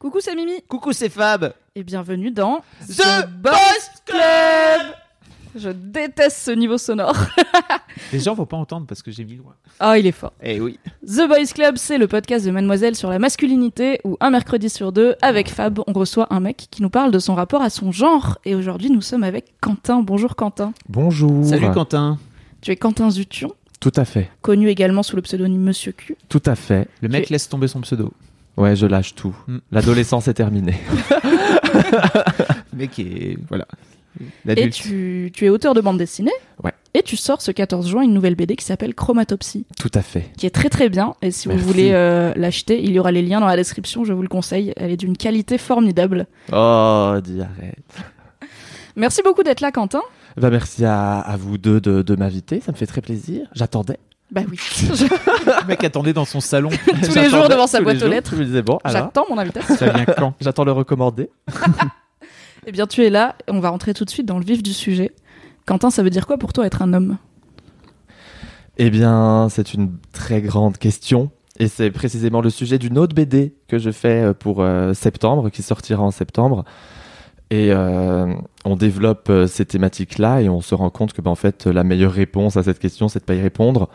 Coucou, c'est Mimi Coucou, c'est Fab. et bienvenue dans The Boys Club. Je déteste ce niveau sonore. Les gens vont pas entendre parce que j'ai mis loin. Oh, il est fort. Eh oui. The Boys Club, c'est le podcast de Mademoiselle sur la masculinité où un mercredi sur deux, avec Fab, on reçoit un mec qui nous parle de son rapport à son genre. Et aujourd'hui, nous sommes avec Quentin. Bonjour Quentin. Bonjour. Salut Quentin. Tu es Quentin Zution, Tout à fait, connu également sous le pseudonyme Monsieur Q. tout à fait. Le mec Tu- laisse tomber son pseudo. Ouais, je lâche tout. Mm. L'adolescence est terminée. Le mec est. Voilà. Et tu, tu es auteur de bande dessinée. Ouais. Et tu sors ce 14 juin une nouvelle BD qui s'appelle Chromatopsie, Tout à fait. qui est très très bien. Et si Merci. vous voulez euh, l'acheter, il y aura les liens dans la description, je vous le conseille. Elle est d'une qualité formidable. Oh, dis arrête. Merci beaucoup d'être là, Quentin. Bah, merci à, à vous deux de, de m'inviter, ça me fait très plaisir. J'attendais. Bah oui. Le mec attendait dans son salon. Tous les jours devant sa boîte aux lettres. Je me disais, bon, J'attends mon invitation. Ça vient quand? J'attends le recommandé. Eh bien, tu es là. On va rentrer tout de suite dans le vif du sujet. Quentin, ça veut dire quoi pour toi être un homme? Eh bien, c'est une très grande question. Et c'est précisément le sujet d'une autre BD que je fais euh, pour euh, septembre, qui sortira en septembre. Et euh, on développe euh, ces thématiques-là et on se rend compte que, ben, en fait, la meilleure réponse à cette question, c'est de pas y répondre.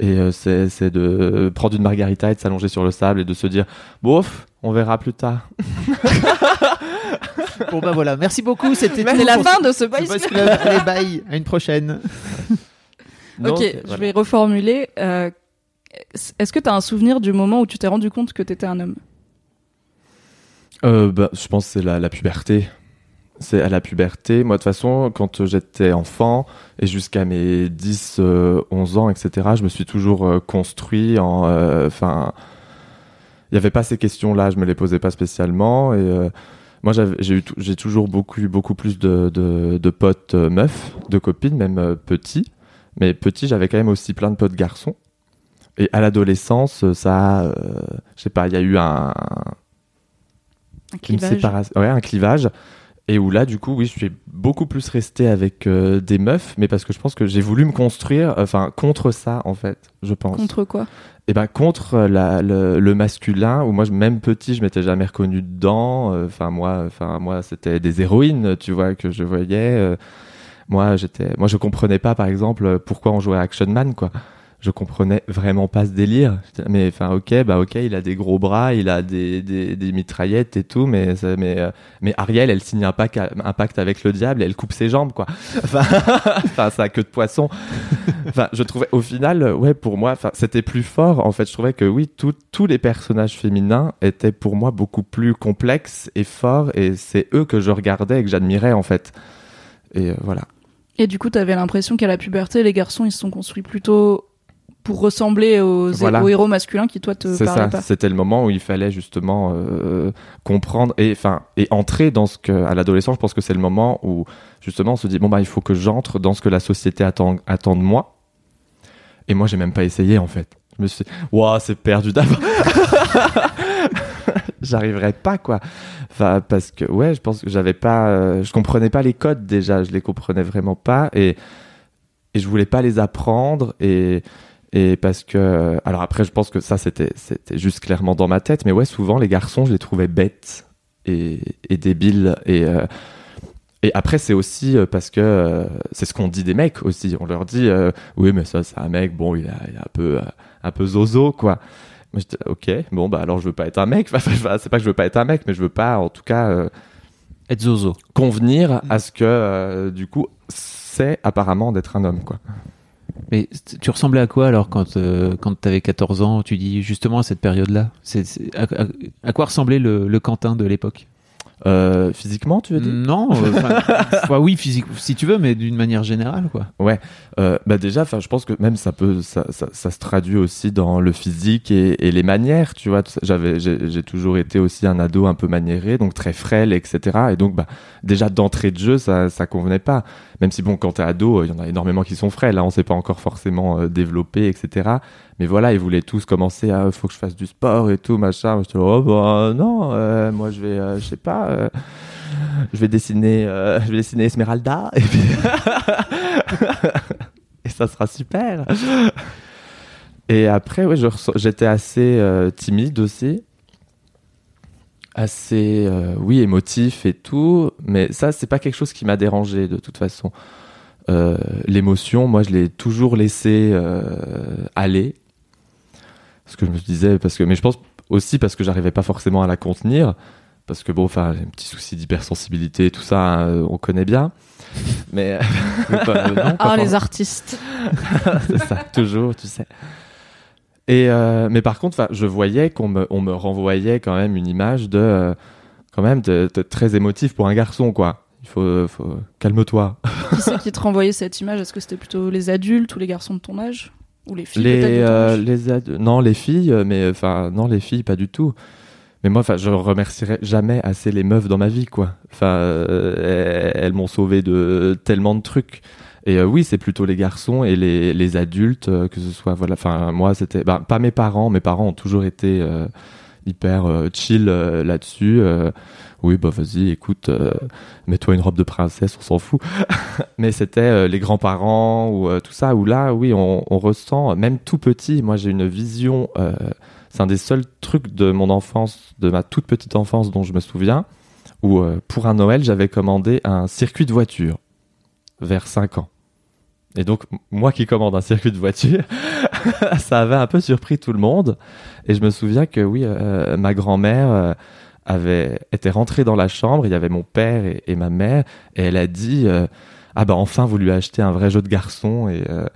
Et euh, c'est de prendre une margarita et de s'allonger sur le sable et de se dire, bof, on verra plus tard. Bon bah voilà, merci beaucoup. C'était la fin de ce Boys Club. Club. Allez, bye. À une prochaine. Non, Ok, je vais reformuler. Euh, Est-ce que tu as un souvenir du moment où tu t'es rendu compte que tu étais un homme? Euh, bah, je pense que c'est la, la puberté. C'est à la puberté. Moi, de toute façon, quand j'étais enfant et jusqu'à mes 10, euh, 11 ans, etc., je me suis toujours euh, construit en. Enfin. il n'y avait pas ces questions-là, je me les posais pas spécialement. Et euh, moi, j'ai toujours beaucoup, beaucoup plus de, de, de potes euh, meufs, de copines, même euh, petits. Mais petits, j'avais quand même aussi plein de potes garçons. Et à l'adolescence, ça, euh, je sais pas, il y a eu un, Un une clivage? séparation, ouais, un clivage. Et où là, du coup, oui, je suis beaucoup plus resté avec euh, des meufs, mais parce que je pense que j'ai voulu me construire, enfin, contre ça, en fait, je pense. Contre quoi? Et ben contre euh, la, le, le masculin, où moi, même petit, je m'étais jamais reconnu dedans. euh, Enfin, moi, enfin, moi, c'était des héroïnes, tu vois, que je voyais. moi, j'étais, moi, je comprenais pas, par exemple, pourquoi on jouait à Action Man, quoi. Je comprenais vraiment pas ce délire. Mais enfin, ok, bah ok, il a des gros bras, il a des, des, des mitraillettes et tout, mais mais euh, mais Ariel, elle signe un pacte, avec le diable, et elle coupe ses jambes, quoi. Enfin, ça a queue de poisson. Enfin, je trouvais, au final, ouais, pour moi, enfin, c'était plus fort. En fait, je trouvais que oui, tout- tous les personnages féminins étaient pour moi beaucoup plus complexes et forts, et c'est eux que je regardais et que j'admirais, en fait. Et euh, voilà. Et du coup, tu avais l'impression qu'à la puberté, les garçons, ils se sont construits plutôt pour ressembler aux, Voilà. aux héros masculins qui, toi, te parlaient pas. C'était le moment où il fallait justement euh, comprendre et enfin et entrer dans ce que à l'adolescence. Je pense que c'est le moment où justement on se dit bon bah il faut que j'entre dans ce que la société attend attend de moi. Et moi j'ai même pas essayé en fait. Je me suis dit, waouh c'est perdu d'avance. J'arriverais pas quoi. Enfin parce que ouais je pense que j'avais pas euh, je comprenais pas les codes déjà je les comprenais vraiment pas et et je voulais pas les apprendre et et parce que alors après je pense que ça c'était c'était juste clairement dans ma tête mais ouais souvent les garçons je les trouvais bêtes et, et débiles. Et euh, et après c'est aussi euh, parce que euh, c'est ce qu'on dit des mecs aussi. On leur dit euh, oui mais ça c'est un mec bon il, est un peu un peu zozo quoi. Moi, j'étais, ok bon bah alors je veux pas être un mec. Enfin, c'est pas que je veux pas être un mec mais je veux pas en tout cas Être zozo. convenir à ce que du coup c'est apparemment d'être un homme quoi Mais tu ressemblais à quoi alors quand, euh, quand tu avais 14 ans Tu dis justement à cette période-là? C'est- c'est- à, à- à quoi ressemblait le, le Quentin de l'époque? Euh, physiquement, tu veux dire? Non, euh, oui, physique, si tu veux, mais d'une manière générale, quoi. Euh, bah déjà, enfin, je pense que même ça peut, ça, ça, ça se traduit aussi dans le physique et, et les manières, tu vois. J'avais, j'ai j'ai toujours été aussi un ado un peu maniéré, donc très frêle, etc. Et donc, bah, déjà d'entrée de jeu, ça, ça convenait pas. Même si bon, quand t'es ado, il y en a énormément qui sont frêles. Là, on s'est pas encore forcément euh, développé, etc. Mais voilà, ils voulaient tous commencer à, faut que je fasse du sport et tout, machin. Moi, j'étais là, oh bah non, euh, moi je vais, euh, je sais pas. euh, je vais dessiner, euh, je vais dessiner Esmeralda et puis et ça sera super. Et après, ouais, je j'étais assez euh, timide aussi, assez, euh, oui, émotif et tout. Mais ça, c'est pas quelque chose qui m'a dérangé de toute façon. Euh, L'émotion, moi, je l'ai toujours laissé euh, aller. Parce que je me disais, parce que, mais je pense aussi parce que j'arrivais pas forcément à la contenir parce que bon, enfin, j'ai un petit souci d'hypersensibilité, tout ça, euh, on connaît bien. Mais mais pas- euh, non, pas Ah, les artistes. c'est ça, toujours, tu sais. Et euh, mais par contre, je voyais qu'on me, on me renvoyait quand même une image de, euh, quand même, de, de très émotif pour un garçon, quoi. Il faut, faut calme-toi. Qui c'est qui te renvoyait cette image? Est-ce que c'était plutôt les adultes ou les garçons de ton âge? Ou les filles Les, de ton euh, âge? les ad- non, les filles, mais enfin, non, les filles, pas du tout. Mais moi, je remercierai jamais assez les meufs dans ma vie, quoi. Enfin, elles, elles m'ont sauvé de tellement de trucs. Et euh, oui, c'est plutôt les garçons et les, les adultes, euh, que ce soit, voilà, enfin, moi, c'était, bah, pas mes parents. Mes parents ont toujours été euh, hyper chill là-dessus. oui, bah vas-y, écoute, mets-toi une robe de princesse, on s'en fout. Mais c'était les grands-parents ou tout ça, où là, oui, on, on ressent, même tout petit, moi j'ai une vision, c'est un des seuls trucs de mon enfance, de ma toute petite enfance dont je me souviens, où pour un Noël, j'avais commandé un circuit de voiture vers 5 ans. Et donc, moi qui commande un circuit de voiture, ça avait un peu surpris tout le monde. Et je me souviens que oui, euh, ma grand-mère euh, avait était rentrée dans la chambre. Il y avait mon père et, ma mère, et elle a dit euh, ah bah enfin vous lui achetez un vrai jeu de garçon et euh,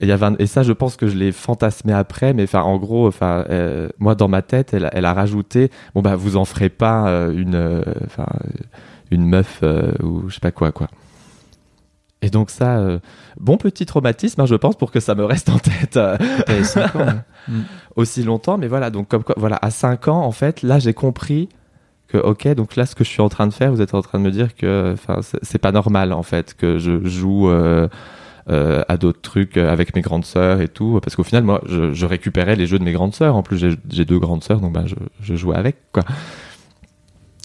et et ça je pense que je l'ai fantasmé après mais en gros euh, moi dans ma tête elle, a rajouté bon bah vous en ferez pas euh, une euh, une meuf euh, ou je sais pas quoi quoi et donc ça euh, bon petit traumatisme hein, je pense pour que ça me reste en tête euh, ans, ouais. aussi longtemps, mais voilà, donc comme quoi, voilà, à 5 ans, en fait, là, j'ai compris que, ok, donc là, ce que je suis en train de faire, vous êtes en train de me dire que, c'est- pas normal, en fait, que je joue euh, euh, à d'autres trucs avec mes grandes sœurs et tout, parce qu'au final, moi, je, je récupérais les jeux de mes grandes sœurs. En plus, j'ai j'ai deux grandes sœurs, donc ben, je, je jouais avec, quoi.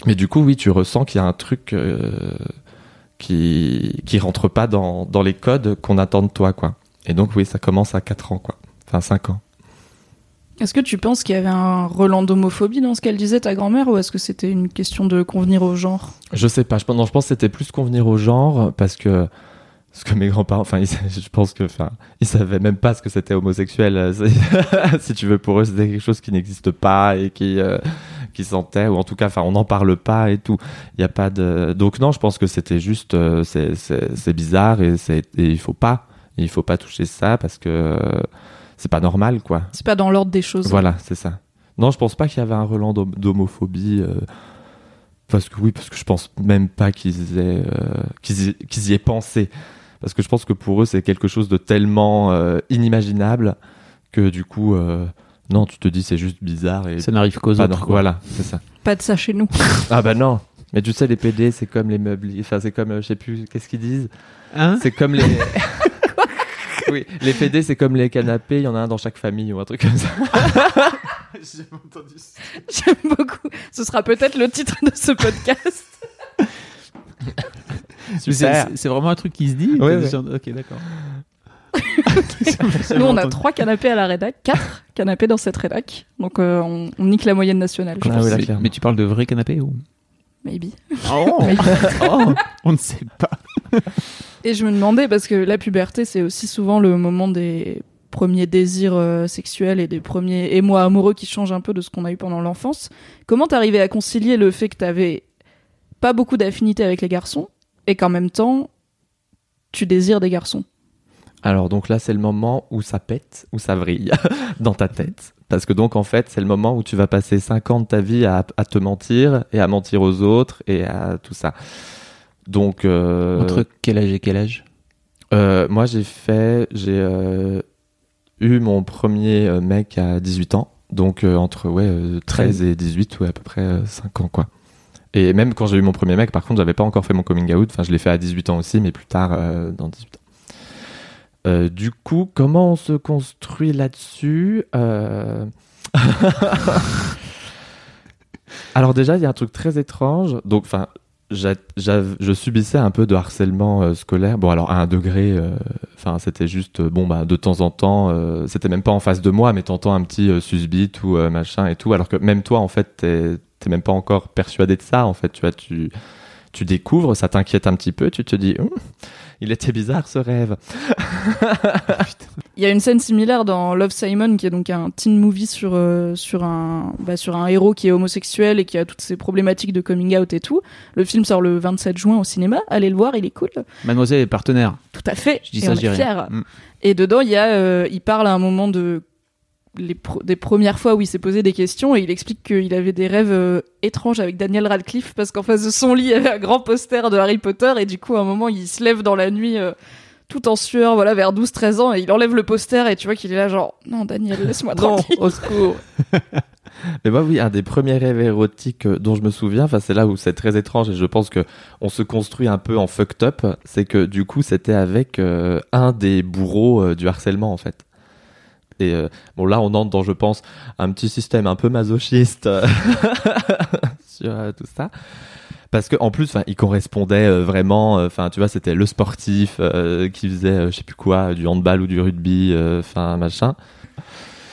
Mais du coup, oui, tu ressens qu'il y a un truc euh, qui qui rentre pas dans, dans les codes qu'on attend de toi, quoi. Et donc, oui, ça commence à 4 ans, quoi. Enfin, 5 ans. Est-ce que tu penses qu'il y avait un relent d'homophobie dans ce qu'elle disait, ta grand-mère, ou est-ce que c'était une question de convenir au genre? Je sais pas. Je pense, non, je pense que c'était plus convenir au genre parce que parce que mes grands-parents, enfin, ils- je pense que, enfin, ils savaient même pas ce que c'était homosexuel. si tu veux, pour eux, c'était quelque chose qui n'existe pas et qui euh, qui sentait, ou en tout cas, enfin, on n'en parle pas et tout. Il y a pas de. Donc non, je pense que c'était juste, euh, c'est bizarre et c'est et il faut pas, il faut pas toucher ça parce que euh, c'est pas normal, quoi. C'est pas dans l'ordre des choses. Voilà, c'est ça. Non, je pense pas qu'il y avait un relent d'hom- d'homophobie. euh, parce que oui, parce que je pense même pas qu'ils aient, euh, qu'ils y, qu'ils y aient pensé. Parce que je pense que pour eux, c'est quelque chose de tellement inimaginable que du coup, non, tu te dis c'est juste bizarre et Ça n'arrive qu'aux pas autres. Voilà, c'est ça. Pas de ça chez nous. Ah bah non. Mais tu sais, les PD, c'est comme les meubles. Enfin, c'est comme, euh, je sais plus, qu'est-ce qu'ils disent? Hein? C'est comme les. oui, les PD, c'est comme les canapés. Il y en a un dans chaque famille ou un truc comme ça. J'aime beaucoup. Ce sera peut-être le titre de ce podcast. C'est- Super. C'est c'est vraiment un truc qui se dit Ouais, ouais. dit- Ok, d'accord. Nous, on a trois canapés à la rédac, quatre canapés dans cette rédac. Donc, euh, on, on nique la moyenne nationale, je Ah pense. oui, là, Mais- clairement. mais tu parles de vrais canapés ou? Maybe. oh, Oh, On ne sait pas. Et je me demandais, parce que la puberté, c'est aussi souvent le moment des premiers désirs euh, sexuels et des premiers émois amoureux qui changent un peu de ce qu'on a eu pendant l'enfance. Comment t'arrivais à concilier le fait que t'avais pas beaucoup d'affinité avec les garçons et qu'en même temps, tu désires des garçons? Alors donc là c'est le moment où ça pète, où ça vrille dans ta tête. Parce que donc, en fait, c'est le moment où tu vas passer 5 ans de ta vie à, à te mentir et à mentir aux autres et à tout ça. Donc. euh, Entre quel âge et quel âge? euh, moi, j'ai fait. J'ai euh, eu mon premier mec à 18 ans. Donc, euh, entre ouais, euh, 13 et 18, ouais, à peu près euh, 5 ans, quoi. Et même quand j'ai eu mon premier mec, par contre, j'avais pas encore fait mon coming out. Enfin, je l'ai fait à 18 ans aussi, mais plus tard, dans 18 ans. Euh, du coup, comment on se construit là-dessus Euh, Alors déjà, il y a un truc très étrange. Donc, enfin, je subissais un peu de harcèlement euh, scolaire. Bon, alors à un degré, enfin, c'était juste, bon, bah, de temps en temps, c'était même pas en face de moi, mais t'entends un petit susbite ou machin et tout. Alors que même toi, en fait, t'es t'es même pas encore persuadé de ça. En fait, tu vois, tu tu découvres, ça t'inquiète un petit peu, tu te dis, Hum, il était bizarre ce rêve. Il y a une scène similaire dans Love Simon, qui est donc un teen movie sur, euh, sur, un, bah, sur un héros qui est homosexuel et qui a toutes ces problématiques de coming out et tout. Le film sort le 27 juin au cinéma. Allez le voir, il est cool. Mademoiselle est partenaire. Tout à fait. Je dis et ça, on est fiers. Mm. Et dedans, il y a, euh, il parle à un moment de les pro- des premières fois où il s'est posé des questions et il explique qu'il avait des rêves euh, étranges avec Daniel Radcliffe parce qu'en face de son lit il y avait un grand poster de Harry Potter et du coup à un moment il se lève dans la nuit euh, tout en sueur voilà vers 12-13 ans et il enlève le poster et tu vois qu'il est là genre non Daniel laisse-moi Non, tranquille au secours. Mais moi, oui, un des premiers rêves érotiques euh, dont je me souviens, enfin, c'est là où c'est très étrange et je pense que on se construit un peu en fucked up, c'est que du coup, c'était avec euh, un des bourreaux euh, du harcèlement, en fait. Et euh, bon, là, on entre dans, je pense, un petit système un peu masochiste euh, sur euh, tout ça. Parce que en plus, enfin, il correspondait vraiment. Enfin, tu vois, c'était le sportif qui faisait, je sais plus quoi, du handball ou du rugby, enfin machin.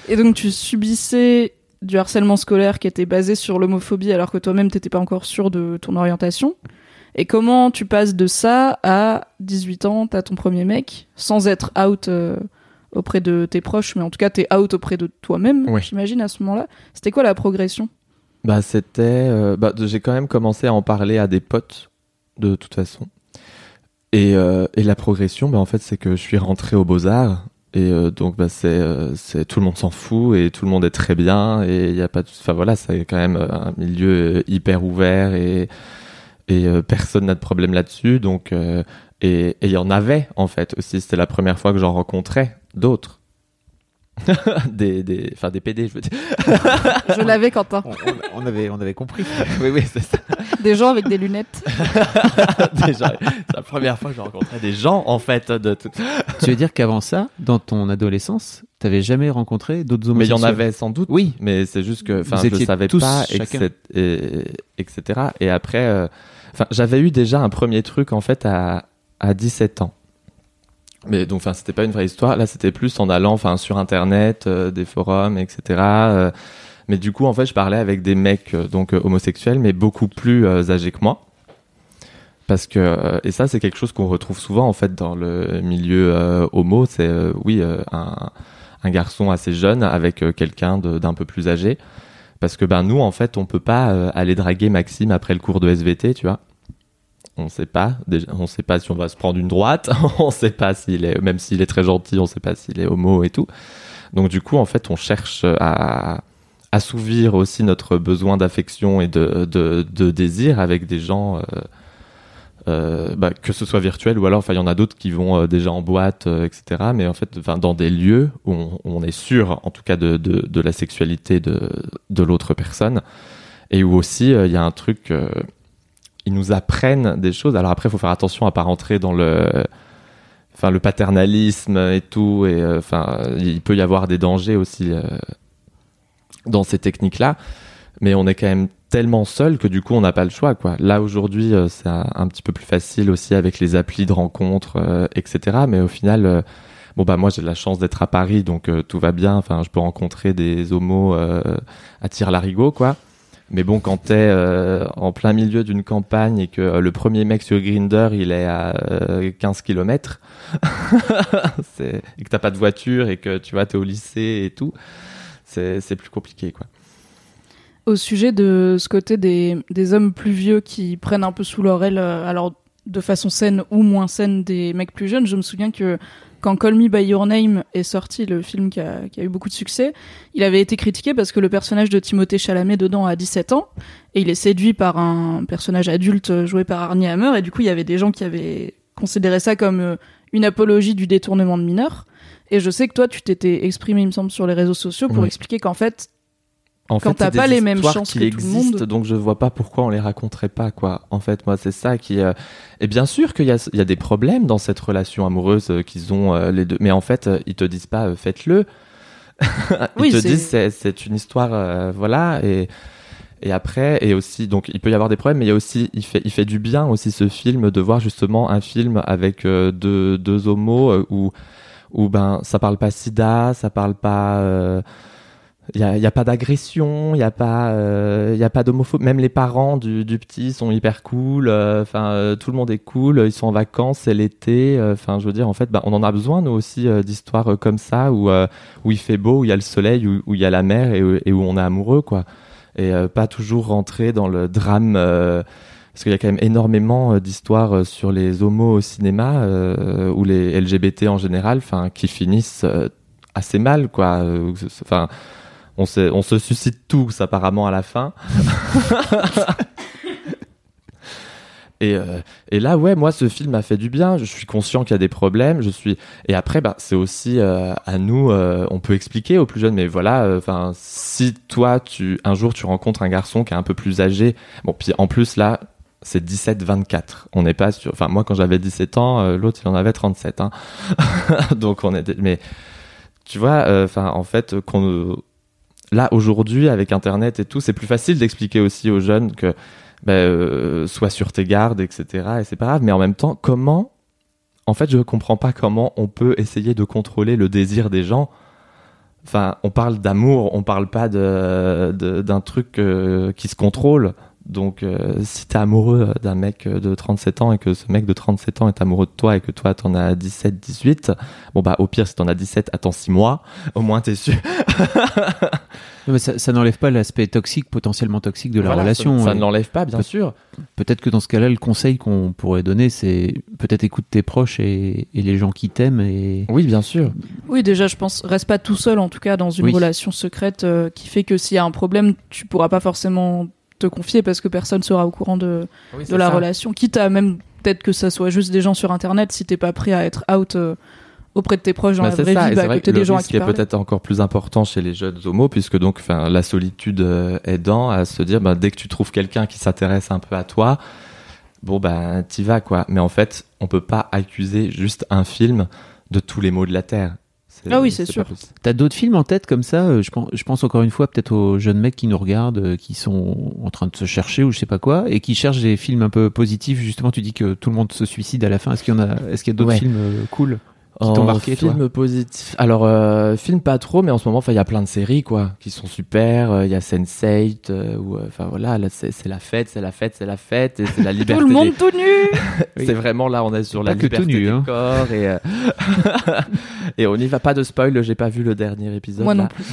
et donc tu subissais du harcèlement scolaire qui était basé sur l'homophobie alors que toi-même t'étais pas encore sûr de ton orientation et comment tu passes de ça à 18 ans t'as ton premier mec sans être out auprès de tes proches mais en tout cas t'es out auprès de toi-même Oui. j'imagine à ce moment-là c'était quoi la progression? Bah c'était, euh, bah, j'ai quand même commencé à en parler à des potes de toute façon. Et, euh, et la progression, bah en fait, c'est que je suis rentré aux beaux arts et euh, donc bah c'est, c'est tout le monde s'en fout et tout le monde est très bien et il y a pas, enfin voilà, c'est quand même un milieu hyper ouvert et et personne n'a de problème là-dessus. Donc et il y en avait en fait aussi. C'était la première fois que j'en rencontrais d'autres. des des enfin des PD je veux dire je l'avais Quentin On, on- on avait, on avait compris. oui oui c'est ça des gens avec des lunettes Déjà, c'est la première fois que j'ai rencontré des gens, en fait, de tout. tu veux dire qu'avant ça, dans ton adolescence, t'avais jamais rencontré d'autres Mais il y homosexuels en avait sans doute. Oui. Mais c'est juste que, je savais tous pas, chacun. etc. Et, etc. Et après, euh, enfin, j'avais eu déjà un premier truc, en fait, à, à 17 ans. Mais donc, enfin, c'était pas une vraie histoire. Là, c'était plus en allant, enfin, sur Internet, euh, des forums, etc. euh, mais du coup, en fait, je parlais avec des mecs, euh, donc, euh, homosexuels, mais beaucoup plus euh, âgés que moi. Parce que, et ça, c'est quelque chose qu'on retrouve souvent, en fait, dans le milieu homo. C'est, oui, un, un garçon assez jeune avec quelqu'un d'un peu plus âgé. Parce que, ben, nous, en fait, on peut pas aller draguer Maxime après le cours de SVT, tu vois. On sait pas, sait pas si on va se prendre une droite, on sait pas s'il est, même s'il est très gentil, on sait pas s'il est homo et tout. Donc, du coup, en fait, on cherche à assouvir aussi notre besoin d'affection et de, de, désir avec des gens, euh, euh, bah, que ce soit virtuel ou alors, enfin, il y en a d'autres qui vont euh, déjà en boîte, etc. Mais en fait, dans des lieux où on, est sûr, en tout cas, de, de, la sexualité de, l'autre personne et où aussi il y a un truc, ils nous apprennent des choses. Alors après, il faut faire attention à pas rentrer dans le, enfin, le paternalisme et tout. Et euh, enfin, il peut y avoir des dangers aussi euh, dans ces techniques-là. Mais on est quand même tellement seul que du coup, on n'a pas le choix, quoi. Là aujourd'hui, euh, c'est un, petit peu plus facile aussi avec les applis de rencontres, etc. Mais au final. Bon bah moi j'ai la chance d'être à Paris donc tout va bien. Enfin je peux rencontrer des homos à tir larigot quoi. Mais bon, quand t'es euh, en plein milieu d'une campagne et que euh, le premier mec sur Grinder il est à euh, 15 km, et que t'as pas de voiture et que tu vois t'es au lycée et tout, c'est plus compliqué quoi. au sujet de ce côté des, hommes plus vieux qui prennent un peu sous euh, alors de façon saine ou moins saine des mecs plus jeunes, je me souviens que quand Call Me by Your Name est sorti, le film qui a, qui a eu beaucoup de succès, il avait été critiqué parce que le personnage de Timothée Chalamet dedans a 17 ans et il est séduit par un personnage adulte joué par Arnie Hammer et du coup il y avait des gens qui avaient considéré ça comme euh, une apologie du détournement de mineurs. Et je sais que toi, tu t'étais exprimé, il me semble, sur les réseaux sociaux pour Oui. expliquer qu'en fait, En Quand t'as des pas les mêmes chances qui que tout le existent, monde. donc je vois pas pourquoi on les raconterait pas, quoi. En fait, moi, c'est ça qui. euh, Et bien sûr qu'il y a, il y a des problèmes dans cette relation amoureuse euh, qu'ils ont euh, les deux, mais en fait, euh, ils te disent pas euh, faites-le. ils Oui, te disent c'est, c'est une histoire, euh, voilà, et. Et après, et aussi, donc il peut y avoir des problèmes, mais il y a aussi, il fait, il fait du bien aussi ce film de voir justement un film avec deux, deux homos où, où ben ça parle pas sida, ça parle pas, euh, il y a, pas d'agression, il y a pas, euh, pas d'homophobie. Même les parents du, du petit sont hyper cool. euh, Enfin, euh, tout le monde est cool. Ils sont en vacances, c'est l'été. euh, Enfin, je veux dire, en fait, ben, on en a besoin nous aussi d'histoires comme ça où où il fait beau, où il y a le soleil, où il y a la mer et, où- on est amoureux, quoi et pas toujours rentrer dans le drame parce qu'il y a quand même énormément d'histoires sur les homos au cinéma ou les LGBT en général enfin qui finissent assez mal quoi enfin on se, on se suscite tous apparemment à la fin Et, euh, et là, ouais, moi, ce film m'a fait du bien. Je suis conscient qu'il y a des problèmes. Je suis. Et après, bah, c'est aussi euh, à nous. euh, on peut expliquer aux plus jeunes, mais voilà. Enfin, si toi, tu un jour, tu rencontres un garçon qui est un peu plus âgé. Bon, puis en plus là, c'est 17-24. On n'est pas sur. Enfin, moi, quand j'avais 17 ans, l'autre, il en avait 37. Hein. Donc, on était. Mais tu vois, enfin, en fait, qu'on. Là, aujourd'hui, avec Internet et tout, c'est plus facile d'expliquer aussi aux jeunes que ben, euh, sois sur tes gardes, etc. Et c'est pas grave. Mais en même temps, comment En fait, je comprends pas comment on peut essayer de contrôler le désir des gens. Enfin, on parle d'amour, on parle pas de- d'un truc euh, qui se contrôle. Donc, euh, si t'es amoureux d'un mec de 37 ans et que ce mec de 37 ans est amoureux de toi et que toi t'en as 17, 18, bon bah au pire si t'en as 17, attends 6 mois, au moins t'es sûr. Non, mais ça, ça n'enlève pas l'aspect toxique, potentiellement toxique de la Voilà, relation. Ça, ça Euh, ne l'enlève pas, bien sûr. Peut-être que dans ce cas-là, le conseil qu'on pourrait donner, c'est peut-être écoute tes proches et, et les gens qui t'aiment. Et... Oui, bien sûr. Oui, déjà, je pense, reste pas tout seul, en tout cas, dans une Oui. relation secrète euh, qui fait que s'il y a un problème, tu pourras pas forcément te confier parce que personne sera au courant de, de la relation. Quitte à même, peut-être que ça soit juste des gens sur Internet, si t'es pas prêt à être out euh, auprès de tes proches dans Bah, la c'est vraie ça, vie, bah, à vrai côté des gens à risque qui est peut-être encore plus important chez les jeunes homos, puisque donc, enfin, la solitude euh, aidant à se dire, bah, dès que tu trouves quelqu'un qui s'intéresse un peu à toi, bon ben, t'y vas quoi. Mais en fait, on peut pas accuser juste un film de tous les maux de la terre. Ah oui, c'est sûr. T'as d'autres films en tête comme ça euh, je, pense, je pense encore une fois peut-être aux jeunes mecs qui nous regardent, euh, qui sont en train de se chercher ou je sais pas quoi, et qui cherchent des films un peu positifs. Justement, tu dis que tout le monde se suicide à la fin. Est-ce qu'il y en a Est-ce qu'il y a d'autres Ouais. films euh, cool? Qui t'ont marqué, toi film positif. Alors, euh, film pas trop, mais en ce moment, enfin, il y a plein de séries, quoi, qui sont super. Euh, Il y a Sense8, euh, euh, enfin, voilà, là, c'est la fête, c'est la fête, c'est la fête, et c'est la liberté. Tout le monde des- tout nu. C'est vraiment là, on est sur la que tout liberté nu, des hein. corps et, euh, et on n'y va pas de spoil. J'ai pas vu le dernier épisode. Moi là. non plus.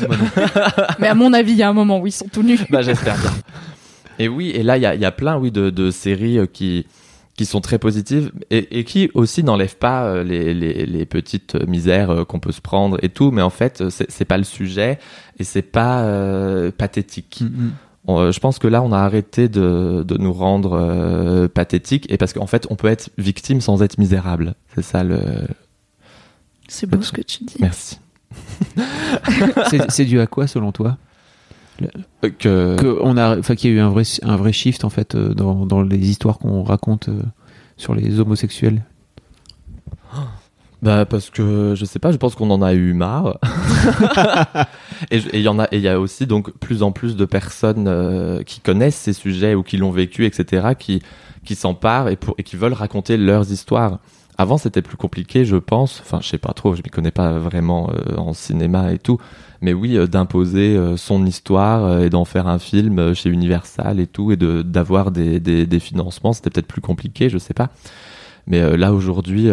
Mais à mon avis, il y a un moment où ils sont tout nus. Bah, j'espère bien. Et oui, et là, il y a, il y a plein, oui, de, de séries euh, qui qui sont très positives et, et qui aussi n'enlèvent pas euh, les, les, les petites misères euh, qu'on peut se prendre et tout, mais en fait, euh, c'est pas le sujet et c'est pas euh, pathétique. Mm, mm. On- je pense que là, on a arrêté de, de nous rendre euh, pathétiques et parce qu'en fait, on peut être victime sans être misérable. C'est ça le. C'est beau ce que tu dis. Merci. C'est- C'est dû à quoi selon toi? Euh, Que, que on a, enfin, qu'il y a eu un vrai, un vrai shift en fait euh, dans, dans les histoires qu'on raconte euh, sur les homosexuels. Bah parce que je sais pas, je pense qu'on en a eu marre. et il y en a, et il y a aussi donc plus en plus de personnes euh, qui connaissent ces sujets ou qui l'ont vécu, etc., qui qui s'emparent et pour et qui veulent raconter leurs histoires. Avant c'était plus compliqué, je pense. Enfin, je sais pas trop, je m'y connais pas vraiment euh, en cinéma et tout. Mais oui, euh, d'imposer euh, son histoire euh, et d'en faire un film chez Universal et tout, et d'avoir des, financements, c'était peut-être plus compliqué, je sais pas. Mais là aujourd'hui.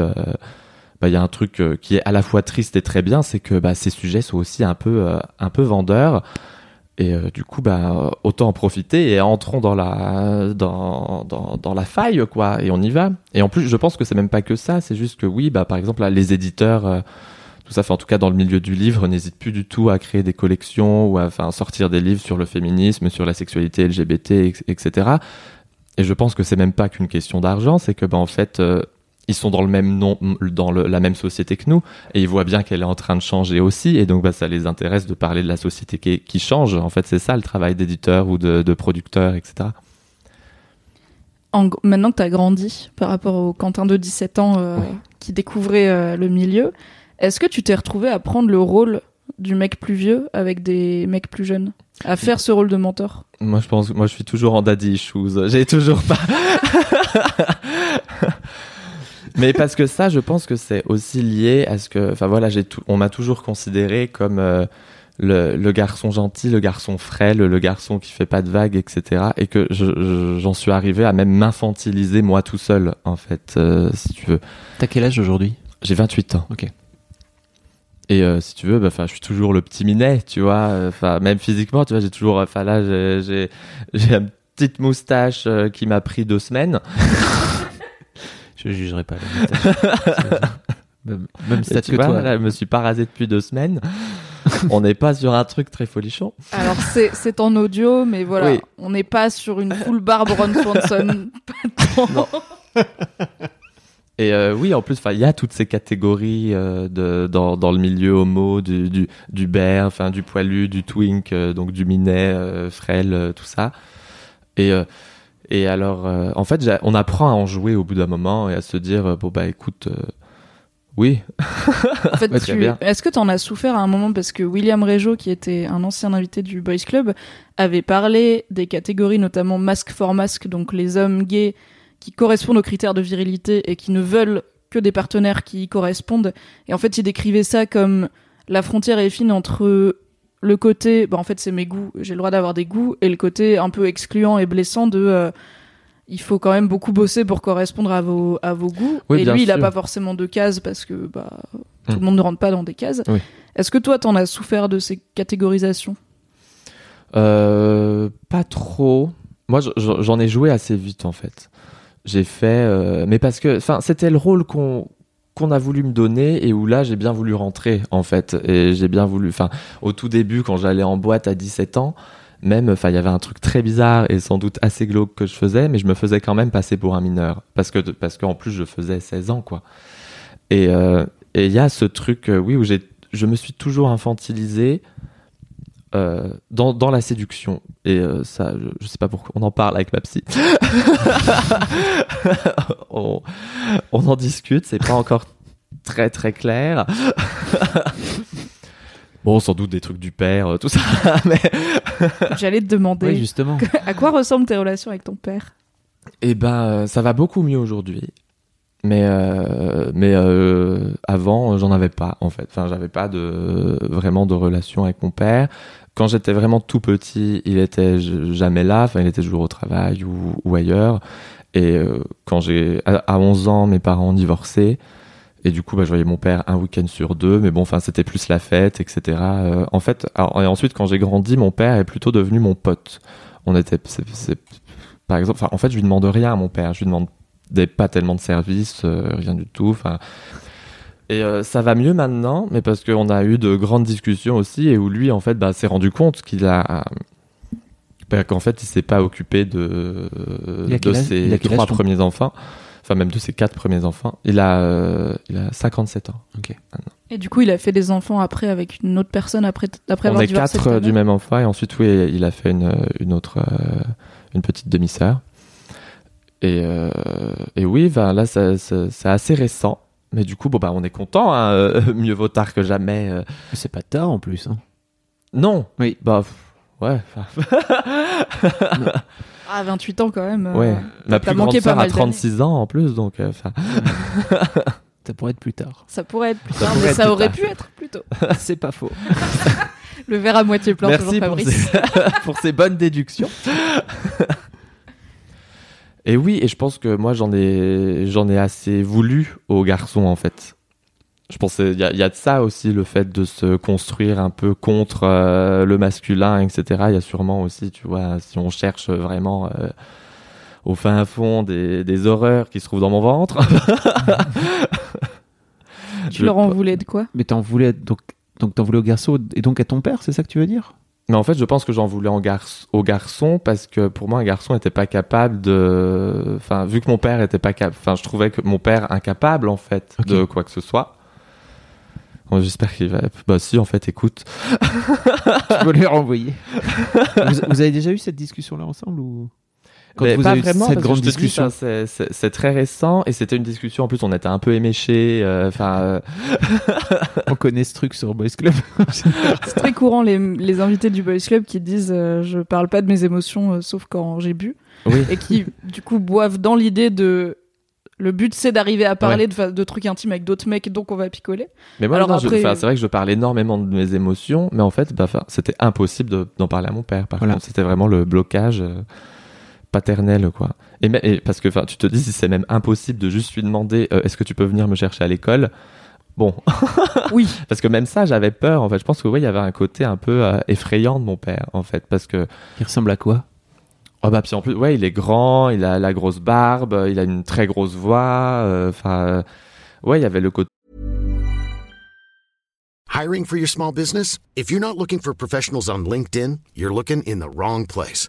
bah, il y a un truc qui est à la fois triste et très bien, c'est que bah, ces sujets sont aussi un peu, vendeurs. Et du coup, bah, autant en profiter et entrons dans la, faille, quoi, et on y va. Et en plus, je pense que c'est même pas que ça, c'est juste que oui, par exemple, les éditeurs, tout ça, fait en tout cas dans le milieu du livre, n'hésitent plus du tout à créer des collections ou à enfin, sortir des livres sur le féminisme, sur la sexualité LGBT, etc. Et je pense que c'est même pas qu'une question d'argent, c'est que, bah, en fait, euh, ils sont dans le même nom, dans le, la même société que nous, et ils voient bien qu'elle est en train de changer aussi, et donc bah, ça les intéresse de parler de la société qui, qui change. En fait, c'est ça le travail d'éditeur ou de, de producteur, etc. En, maintenant que tu as grandi par rapport au Quentin de 17 ans euh, Oui. qui découvrait euh, le milieu, est-ce que tu t'es retrouvé à prendre le rôle du mec plus vieux avec des mecs plus jeunes À faire ce rôle de mentor Moi, je pense, moi, je suis toujours en daddy issues. J'ai toujours pas. Mais parce que ça, je pense que c'est aussi lié à ce que, enfin voilà, j'ai tout, on m'a toujours considéré comme euh, le, le garçon gentil, le garçon frêle, le garçon qui fait pas de vagues, etc. Et que je- je- j'en suis arrivé à même m'infantiliser moi tout seul, en fait, euh, si tu veux. T'as quel âge aujourd'hui? J'ai 28 ans. Ok. Et euh, si tu veux, bah, enfin, je suis toujours le petit minet, tu vois. Enfin, même physiquement, tu vois, j'ai toujours, enfin là, j'ai, une petite moustache euh, qui m'a pris deux semaines. Je jugerai pas. la moustache. même, même tu que vois, toi. là, je me suis pas rasé depuis deux semaines. On n'est pas sur un truc très folichon. Alors c'est c'est en audio, mais voilà, Oui. on n'est pas sur une full barbe Ron Swanson. Pas tant. Non. Et euh, oui, en plus, il y a toutes ces catégories euh, de, dans, dans le milieu homo, du, du, du bear, enfin, du poilu, du twink, euh, donc du minet, frêle, tout ça. Et, et alors, en fait, on apprend à en jouer au bout d'un moment et à se dire, bon, bah écoute, oui, En fait, Ouais, tu- est-ce que tu en as souffert à un moment? Parce que William Régeau, qui était un ancien invité du Boys Club, avait parlé des catégories notamment masque for masque, donc les hommes gays qui correspondent aux critères de virilité et qui ne veulent que des partenaires qui y correspondent. Et en fait, il décrivait ça comme la frontière est fine entre le côté, bah en fait c'est mes goûts, j'ai le droit d'avoir des goûts, et le côté un peu excluant et blessant de euh, il faut quand même beaucoup bosser pour correspondre à vos, à vos goûts. Oui, et lui, il a pas forcément de cases parce que bah, tout Hmm. le monde ne rentre pas dans des cases. Oui. Est-ce que toi, t'en as souffert de ces catégorisations? Euh, pas trop. Moi, je- je- j'en ai joué assez vite en fait. J'ai fait, euh, mais parce que, enfin, c'était le rôle qu'on qu'on a voulu me donner et où là j'ai bien voulu rentrer en fait et j'ai bien voulu, enfin, au tout début quand j'allais en boîte à 17 ans, même, enfin, il y avait un truc très bizarre et sans doute assez glauque que je faisais, mais je me faisais quand même passer pour un mineur parce que parce qu'en plus je faisais 16 ans quoi. Et euh, et il y a ce truc, euh, oui, où j'ai, je me suis toujours infantilisé euh, dans, dans la séduction. Et euh, ça, je, je sais pas pourquoi, on en parle avec ma psy. on, on en discute, c'est pas encore très très clair. bon, sans doute des trucs du père, euh, tout ça, mais J'allais te demander Oui, justement. à quoi ressemblent tes relations avec ton père? Eh ben, ça va beaucoup mieux aujourd'hui. Mais euh, mais euh, avant, j'en avais pas en fait. Enfin, j'avais pas de vraiment de relation avec mon père. Quand j'étais vraiment tout petit, il était jamais là. Enfin, il était toujours au travail ou, ailleurs. Et euh, quand j'ai à, à 11 ans, mes parents ont divorcé. Et du coup, bah, je voyais mon père un week-end sur deux. Mais bon, enfin, c'était plus la fête, etc. Euh, en fait, et ensuite, quand j'ai grandi, mon père est plutôt devenu mon pote. On était, par exemple, en fait, je lui demande rien à mon père. Je lui demande pas tellement de services, euh, rien du tout. Enfin, et euh, ça va mieux maintenant, mais parce qu'on a eu de grandes discussions aussi et où lui, en fait, bah, s'est rendu compte qu'il a, bah, qu'en fait, il s'est pas occupé de, ses trois premiers enfants, enfin même de ses quatre premiers enfants. Il a, euh, il a 57 ans. Et du coup, il a fait des enfants après avec une autre personne après, après On avoir est divorcé quatre euh, du même enfant et ensuite oui il a fait une, une autre euh, une petite demi-sœur. Et, euh, et oui ben là c'est assez récent mais du coup bon bah on est content hein, euh, mieux vaut tard que jamais euh. C'est pas tard en plus. hein. non Oui. bah pff, ouais enfin, Ah, 28 ans quand même. euh, ouais ma plus manqué grande pas sœur a mal d'années. 36 ans en plus donc euh, enfin Ça pourrait être plus tard. Ça pourrait être plus Ça tard, pourrait mais être ça plus aurait tard. pu être plus tôt. C'est pas faux. Le verre à moitié plein, toujours merci pour Fabrice. ces, pour ces bonnes déductions Et oui, et je pense que moi j'en ai j'en ai assez voulu aux garçons en fait. je pense qu'il y, a- il y a de ça aussi, le fait de se construire un peu contre euh, le masculin, etc. Il y a sûrement aussi, tu vois, si on cherche vraiment euh, au fin fond des, des horreurs qui se trouvent dans mon ventre. Tu Je- leur en voulais de quoi? Mais t'en voulais donc donc t'en voulais au garçon et donc à ton père, c'est ça que tu veux dire? Mais en fait, je pense que j'en voulais en au garçon parce que pour moi, un garçon n'était pas capable de. Enfin, vu que mon père était pas capable. Enfin, je trouvais que mon père incapable en fait de quoi que ce soit. Bon, J'espère qu'il va. Bah si, en fait, écoute. Tu peux les renvoyer. vous, vous avez déjà eu cette discussion là ensemble ou? Quand Mais vous pas avez vraiment, cette grande discussion c'est- c'est c'est très récent et c'était une discussion. En plus, on était un peu éméchés. euh, Enfin, euh, On connaît ce truc sur Boys Club. C'est très courant les, les invités du Boys Club qui disent euh, je parle pas de mes émotions euh, sauf quand j'ai bu oui. et qui du coup boivent dans l'idée de le but c'est d'arriver à parler de, trucs intimes avec d'autres mecs donc on va picoler. Mais moi, Alors non, je- après- enfin, c'est vrai que je parle énormément de mes émotions, mais en fait, bah, c'était impossible de- d'en parler à mon père. Par Voilà. contre, c'était vraiment le blocage euh, paternel, quoi. Et, mais- et parce que, enfin, tu te dis si c'est même impossible de juste lui demander, euh, est-ce que tu peux venir me chercher à l'école? Bon, Oui, parce que même ça, j'avais peur. En fait, je pense que oui, il y avait un côté un peu euh, effrayant de mon père, en fait, parce que Il ressemble à quoi? Oh bah puis en plus ouais il est grand, il a la grosse barbe, il a une très grosse voix, euh, enfin euh, ouais il y avait le côté Hiring for your small business? If you're not looking for professionals on LinkedIn, you're looking in the wrong place.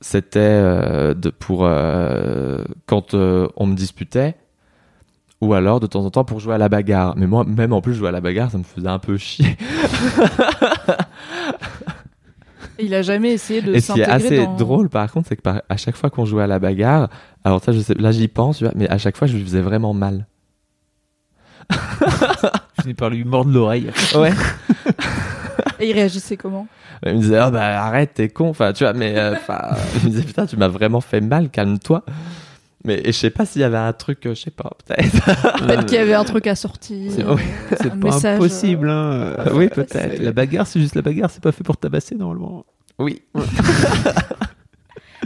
c'était euh, de, pour euh, quand euh, on me disputait, ou alors de temps en temps pour jouer à la bagarre. Mais moi, même en plus, jouer à la bagarre, ça me faisait un peu chier. il a jamais essayé de Et ce qui est s'intégrer assez dans... drôle, par contre, c'est que par- à chaque fois qu'on jouait à la bagarre, alors ça, je sais, là, j'y pense, mais à chaque fois, je lui faisais vraiment mal. Je finis par lui mordre l'oreille. Ouais. Et il réagissait comment? Il me disait, oh bah arrête, t'es con. Enfin, tu vois, mais euh, enfin, il me disait, putain, tu m'as vraiment fait mal, calme-toi. Mais et je sais pas s'il y avait un truc, euh, je sais pas, peut-être. Peut-être qu'il y avait un truc à sortir. C'est- euh, oui, pas message, impossible. Hein. Euh, oui, peut-être. La bagarre, c'est juste la bagarre, c'est pas fait pour tabasser normalement. Oui.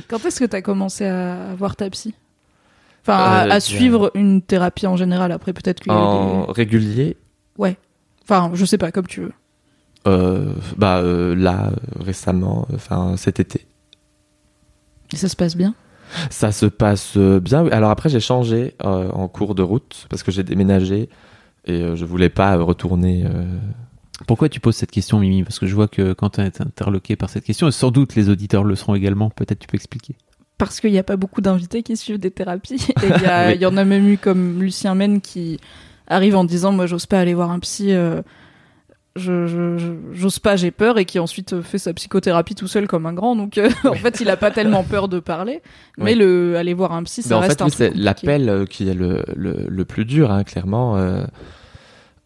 Quand est-ce que t'as commencé à voir ta psy? Enfin, à, Euh, à suivre une thérapie en général. Après, peut-être qu'il y a eu En régulier, des... Enfin, je sais pas, comme tu veux. Euh, bah euh, là, récemment, enfin cet été. Et ça se passe bien? Ça se passe euh, bien. oui. Alors après, j'ai changé euh, en cours de route parce que j'ai déménagé et euh, je voulais pas retourner. euh, Pourquoi tu poses cette question, Mimi? Parce que je vois que quand tu es interloqué par cette question, et sans doute les auditeurs le seront également, peut-être tu peux expliquer. Parce qu'il n'y a pas beaucoup d'invités qui suivent des thérapies. Et il y, Oui. en a même eu comme Lucien Men qui arrive en disant Moi, j'ose pas aller voir un psy. euh, je, j'ose pas, j'ai peur, et qui ensuite euh, fait sa psychothérapie tout seul comme un grand. Donc, euh, en fait, il a pas tellement peur de parler. Mais Oui. le aller voir un psy, ça Mais en reste fait, un oui, truc c'est l'appel euh, qui est le, le, le plus dur, hein, clairement. euh.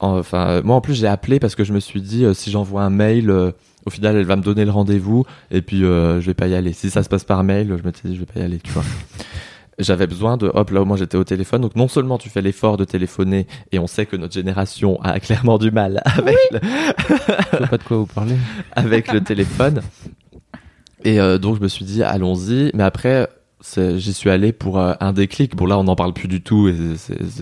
Enfin, moi en plus j'ai appelé parce que je me suis dit euh, si j'envoie un mail, au final elle va me donner le rendez-vous et puis je vais pas y aller. Si ça se passe par mail, je me suis dit je vais pas y aller, tu vois. J'avais besoin de hop là au moins j'étais au téléphone donc non seulement tu fais l'effort de téléphoner et on sait que notre génération a clairement du mal avec le, Je vois pas de quoi vous parlez. avec le téléphone. Et euh, donc je me suis dit allons-y, mais après j'y suis allé pour euh, un déclic. Bon là on n'en parle plus du tout et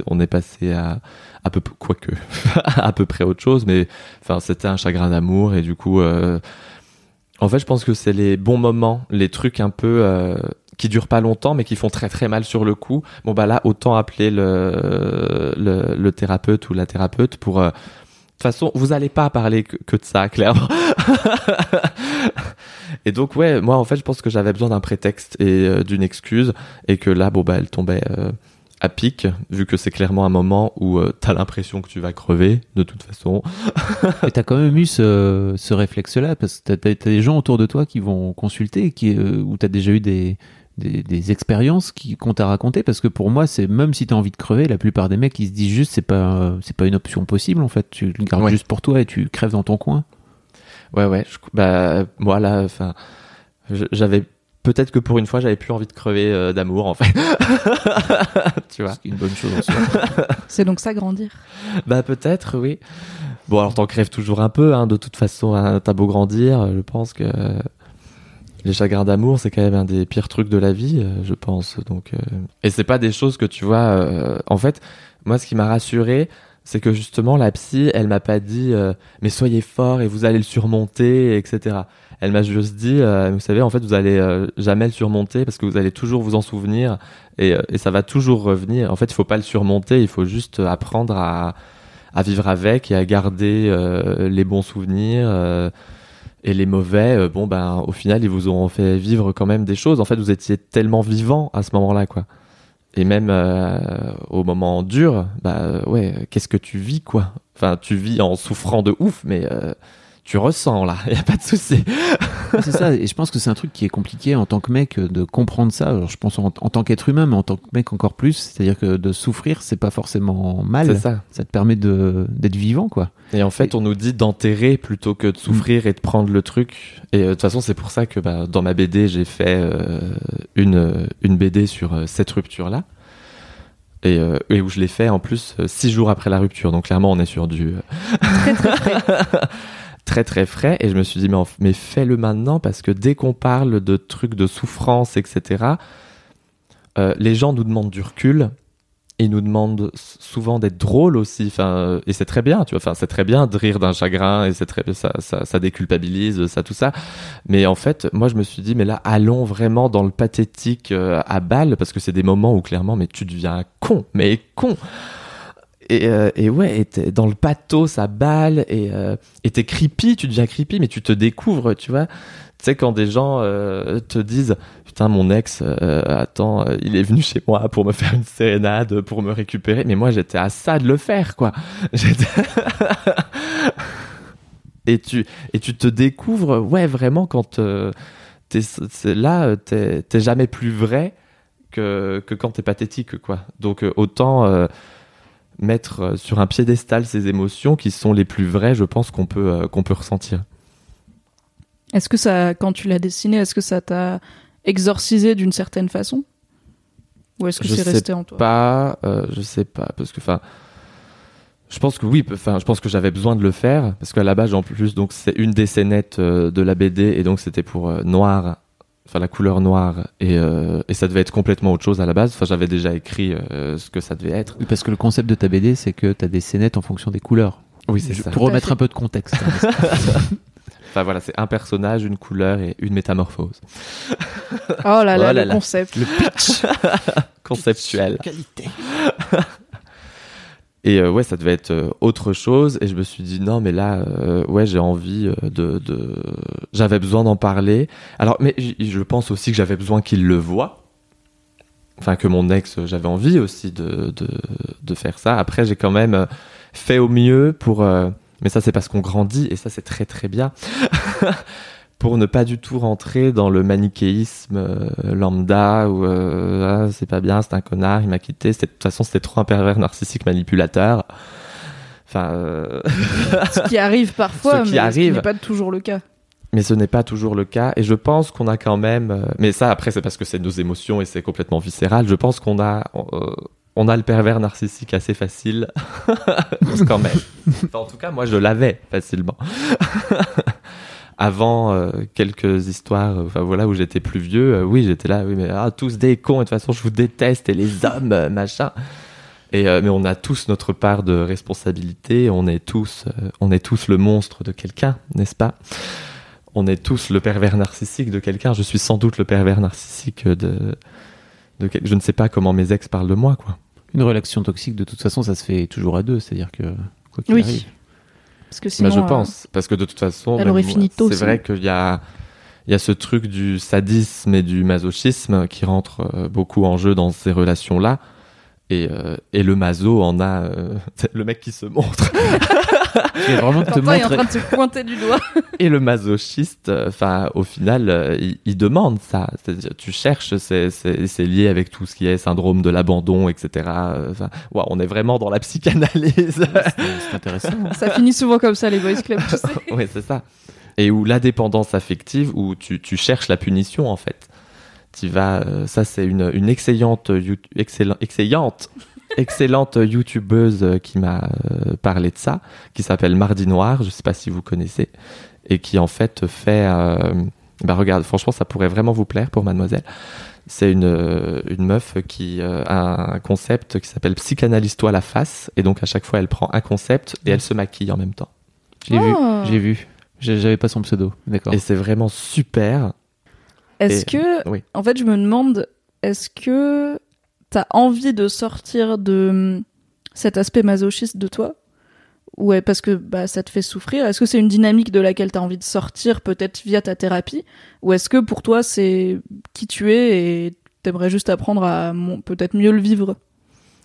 on est passé à à peu quoique à peu près autre chose, mais enfin c'était un chagrin d'amour et du coup euh, en fait je pense que c'est les bons moments, les trucs un peu euh, qui durent pas longtemps mais qui font très très mal sur le coup. Bon bah là autant appeler le le, le thérapeute ou la thérapeute pour euh, de toute façon, vous allez pas parler que, de ça, clairement. et donc, ouais, moi, en fait, je pense que j'avais besoin d'un prétexte et euh, d'une excuse, et que là, bon, bah, elle tombait euh, à pic, vu que c'est clairement un moment où euh, t'as l'impression que tu vas crever, de toute façon. Mais t'as quand même eu ce, ce réflexe-là, parce que t'as, t'as des gens autour de toi qui vont consulter, qui, euh, où t'as déjà eu des, des, des expériences qui qu'on t'a racontées parce que pour moi c'est même si t'as envie de crever la plupart des mecs ils se disent juste c'est pas c'est pas une option possible en fait tu le gardes Ouais. juste pour toi et tu crèves dans ton coin Ouais, ouais. Je, bah, moi, là, enfin, j'avais peut-être que pour une fois, j'avais plus envie de crever euh, d'amour, en fait. tu vois. c'est une bonne chose en soi C'est donc ça grandir. Bah, peut-être, oui. Bon, alors t'en crèves toujours un peu, hein. De toute façon, hein, t'as beau grandir, je pense que les chagrins d'amour, c'est quand même un des pires trucs de la vie, euh, je pense. Donc, euh, et c'est pas des choses que tu vois. euh, En fait, moi, ce qui m'a rassuré, c'est que justement la psy, elle m'a pas dit euh, mais soyez fort et vous allez le surmonter, etc. Elle m'a juste dit, euh, vous savez, en fait, vous allez euh, jamais le surmonter parce que vous allez toujours vous en souvenir et, et ça va toujours revenir. En fait, il faut pas le surmonter, il faut juste apprendre à, à vivre avec et à garder les bons souvenirs. Et les mauvais, euh, bon ben au final ils vous auront fait vivre quand même des choses. En fait, vous étiez tellement vivant à ce moment-là, quoi. Et même euh, au moment dur, bah euh, ouais, qu'est-ce que tu vis, quoi? Enfin, tu vis en souffrant de ouf, mais euh, tu ressens là, y a pas de souci. C'est ça et je pense que c'est un truc qui est compliqué en tant que mec euh, de comprendre ça Alors, je pense en, en tant qu'être humain mais en tant que mec encore plus c'est à dire que de souffrir c'est pas forcément mal C'est ça. ça te permet de d'être vivant quoi Et en fait, on nous dit d'enterrer plutôt que de souffrir et de prendre le truc. Et euh, de toute façon, c'est pour ça que bah, dans ma BD, j'ai fait euh, une, une BD sur euh, cette rupture-là. Et, euh, et où je l'ai fait en plus euh, six jours après la rupture. Donc clairement, on est sur du euh, Très très frais. très très frais. Et je me suis dit, mais, mais fais-le maintenant parce que dès qu'on parle de trucs de souffrance, etc., euh, les gens nous demandent du recul. Ils nous demandent souvent d'être drôles aussi. Enfin, euh, et c'est très bien, tu vois. Enfin, c'est très bien de rire d'un chagrin et c'est très ça, ça, ça déculpabilise, ça tout ça. Mais en fait, moi, je me suis dit, mais là, allons vraiment dans le pathétique euh, à balle parce que c'est des moments où clairement, mais tu deviens con, mais con. Et, euh, et ouais, et t'es dans le pathos à balle et euh, t'es creepy, tu deviens creepy, mais tu te découvres, tu vois. Tu sais, quand des gens euh, te disent Putain, mon ex, euh, attends, il est venu chez moi pour me faire une sérénade, pour me récupérer. Mais moi, j'étais à ça de le faire, quoi. Et, tu, et tu te découvres, ouais, vraiment, quand euh, t'es là, t'es jamais plus vrai que, que quand t'es pathétique, quoi. Donc, autant. Mettre euh, sur un piédestal ces émotions qui sont les plus vraies, je pense qu'on peut, euh, qu'on peut ressentir. Est-ce que ça, quand tu l'as dessiné, est-ce que ça t'a exorcisé d'une certaine façon? Ou est-ce que c'est resté en toi? Pas, euh, je sais pas, parce que enfin, je pense que oui, enfin, je pense que j'avais besoin de le faire parce qu'à la base, en plus, donc c'est une des scénettes euh, de la BD et donc c'était pour euh, noir, enfin la couleur noire et, euh, et ça devait être complètement autre chose à la base. Enfin, j'avais déjà écrit euh, ce que ça devait être. Parce que le concept de ta BD c'est que t'as des scénettes en fonction des couleurs Oui, c'est ça. pour remettre fait. un peu de contexte hein. Enfin voilà, c'est un personnage, une couleur et une métamorphose Oh là là, Oh là le là. concept. conceptuel. qualité Et euh, ouais, ça devait être euh, autre chose. Et je me suis dit non, mais là, euh, ouais, j'ai envie euh, de, de... j'avais besoin d'en parler. Alors, mais je pense aussi que j'avais besoin qu'il le voie. Enfin, que mon ex, euh, j'avais envie aussi de, de, de faire ça. Après, j'ai quand même fait au mieux pour. euh, Mais ça, c'est parce qu'on grandit et ça, c'est très très bien. pour ne pas du tout rentrer dans le manichéisme euh, lambda où euh, ah, c'est pas bien, c'est un connard, il m'a quitté. De toute façon, c'était trop un pervers narcissique manipulateur. Enfin, euh, Ce qui arrive parfois, Ce qui mais ce arrive. n'est pas toujours le cas. mais ce n'est pas toujours le cas. Et je pense qu'on a quand même. Mais ça, après, c'est parce que c'est nos émotions et c'est complètement viscéral. Je pense qu'on a. on a le pervers narcissique assez facile, quand même. Enfin, en tout cas, moi, je l'avais facilement. Avant euh, quelques histoires, euh, enfin voilà, où j'étais plus vieux, euh, oui, j'étais là, oui, mais ah, tous des cons, et de toute façon, je vous déteste, et les hommes, euh, machin. Et euh, mais on a tous notre part de responsabilité, on est tous, euh, on est tous le monstre de quelqu'un, n'est-ce pas? On est tous le pervers narcissique de quelqu'un. Je suis sans doute le pervers narcissique de, de quel- je ne sais pas comment mes ex parlent de moi, quoi. une relation toxique de toute façon ça se fait toujours à deux c'est à dire que quoi qu'il Oui. arrive Parce que sinon, Bah, je euh, pense, parce que de toute façon, elle même aurait moi, fini tôt, C'est sinon. vrai qu'il y a, il y a ce truc du sadisme et du masochisme qui rentre euh, beaucoup en jeu dans ces relations-là. Et, euh, et le maso en a euh, le mec qui se montre. Tu es vraiment te Quentin est en montrer. train de se pointer du doigt. Et le masochiste, euh, enfin, au final, euh, il, il demande ça. C'est-à-dire, tu cherches, c'est, c'est, c'est lié avec tout ce qui est syndrome de l'abandon, etc. Euh, Enfin, ouais, on est vraiment dans la psychanalyse. C'est c'est intéressant. Ça finit souvent comme ça, les boys clubs, tu sais. oui, c'est ça. Et où la dépendance affective, où tu, tu cherches la punition, en fait. Tu vas, ça, c'est une, une excellente, you- excellent- excellente, excellente youtubeuse euh, qui m'a euh, parlé de ça, qui s'appelle Mardi Noir, je sais pas si vous connaissez, et qui, en fait, fait, euh, bah, regarde, franchement, ça pourrait vraiment vous plaire pour mademoiselle. C'est une, une meuf qui euh, a un concept qui s'appelle Psychanalyse-toi la face, et donc à chaque fois, elle prend un concept et elle se maquille en même temps. J'ai vu, Oh. j'ai vu. J'avais pas son pseudo. D'accord. Et c'est vraiment super. Est-ce Et- que, oui. en fait, je me demande, est-ce que t'as envie de sortir de hum, cet aspect masochiste de toi? Ouais, parce que bah, ça te fait souffrir. Est-ce que c'est une dynamique de laquelle t'as envie de sortir, peut-être via ta thérapie? Ou est-ce que pour toi, c'est qui tu es et t'aimerais juste apprendre à peut-être mieux le vivre?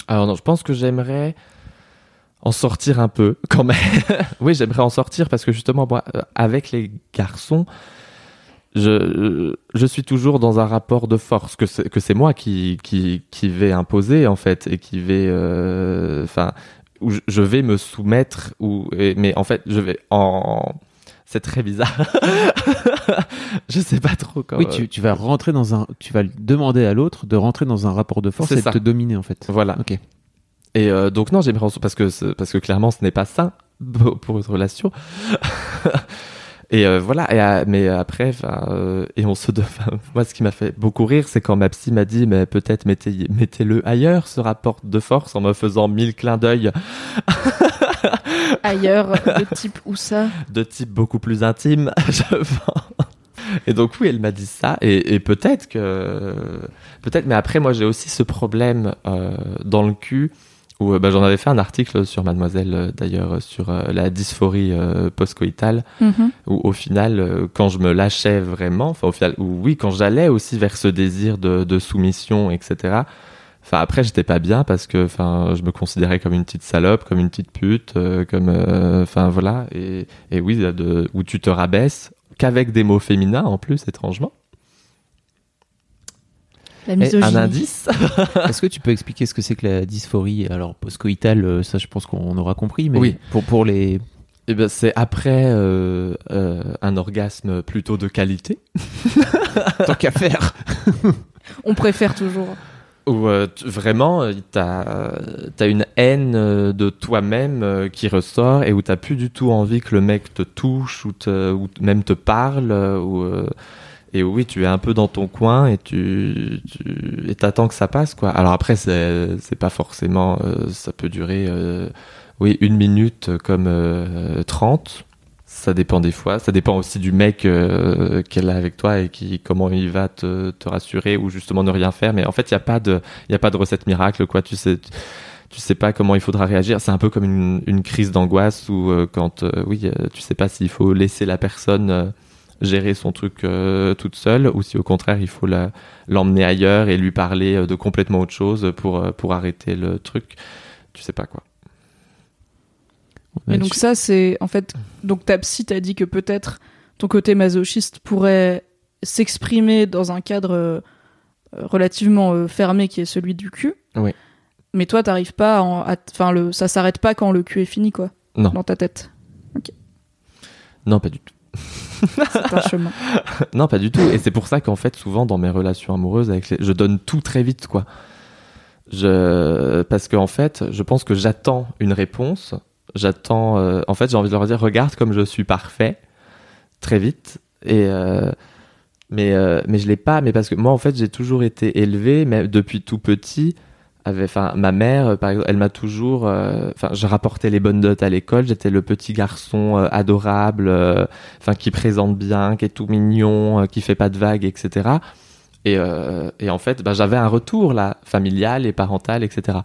Alors non, je pense que j'aimerais en sortir un peu quand même. oui, j'aimerais en sortir parce que justement, moi, euh, avec les garçons, je, je suis toujours dans un rapport de force que c'est, que c'est moi qui, qui, qui vais imposer en fait et qui vais, euh, enfin, où je- vais me soumettre ou, et- mais en fait, je vais en, c'est très bizarre. je sais pas trop comment. Oui, tu, tu vas rentrer dans un, tu vas demander à l'autre de rentrer dans un rapport de force et ça. de te dominer en fait. Voilà. Ok. Et euh, donc non, j'aimerais parce que parce que clairement ce n'est pas pour pour une relation. et euh, voilà. Et, euh, mais après, euh, et on se moi ce qui m'a fait beaucoup rire, c'est quand ma psy m'a dit mais peut-être mettez mettez-le ailleurs ce rapport de force en me faisant mille clins d'œil ailleurs, de type où ça? De type beaucoup plus intime, je pense. Et donc oui, elle m'a dit ça, et, et peut-être que, peut-être, mais après moi j'ai aussi ce problème euh, dans le cul où euh, bah, j'en avais fait un article sur Mademoiselle euh, d'ailleurs sur euh, la dysphorie euh, postcoïtale, Mhm. où au final quand je me lâchais vraiment, enfin au final, où oui quand j'allais aussi vers ce désir de, de soumission, etc. Enfin après j'étais pas bien parce que enfin je me considérais comme une petite salope, comme une petite pute, euh, comme euh, enfin voilà et, et oui de, où tu te rabaisses qu'avec des mots féminins en plus étrangement. La misogynie. un indice. Est-ce que tu peux expliquer ce que c'est que la dysphorie? Alors postcoïtale, euh, ça je pense qu'on aura compris, mais Oui. pour pour les Eh ben c'est après euh, euh, un orgasme plutôt de qualité tant qu'à faire. On préfère toujours. où euh, tu- vraiment t'as as une haine de toi-même qui ressort et où t'as plus du tout envie que le mec te touche ou, te, ou même te parle ou euh, et oui tu es un peu dans ton coin et tu tu et t'attends que ça passe quoi. Alors après c'est pas forcément euh, ça peut durer euh, oui une minute comme euh, 30 ça dépend des fois. Ça dépend aussi du mec euh, qu'elle a avec toi et qui comment il va te, te rassurer ou justement ne rien faire. Mais en fait il y a pas de il y a pas de recette miracle quoi. Tu sais tu, sais pas comment il faudra réagir. C'est un peu comme une, crise d'angoisse euh, quand oui tu sais pas s'il faut laisser la personne gérer son truc euh, toute seule ou si au contraire il faut l'emmener ailleurs et lui parler euh, de complètement autre chose pour euh, pour arrêter le truc tu sais pas quoi Mais donc ça, c'est en fait, donc ta psy t'a dit que peut-être ton côté masochiste pourrait s'exprimer dans un cadre relativement fermé qui est celui du cul. Oui. Mais toi, t'arrives pas, enfin le, ça s'arrête pas quand le cul est fini, quoi, non dans ta tête. non pas du tout C'est un chemin. Non, pas du tout. Et c'est pour ça qu'en fait, souvent dans mes relations amoureuses, avec je donne tout très vite, quoi. Je... Parce qu'en fait, je pense que j'attends une réponse. J'attends. euh, En fait, j'ai envie de leur dire regarde comme je suis parfait, très vite. Et. euh, Mais, euh, mais je l'ai pas, mais parce que moi, en fait, j'ai toujours été élevé, mais depuis tout petit, enfin, ma mère, euh, par exemple, elle m'a toujours, euh, enfin, je rapportais les bonnes notes à l'école, j'étais le petit garçon euh, adorable, enfin, qui présente bien, qui est tout mignon, qui fait pas de vagues, etc. Et, et en fait, bah, j'avais un retour là, familial et parental, etc.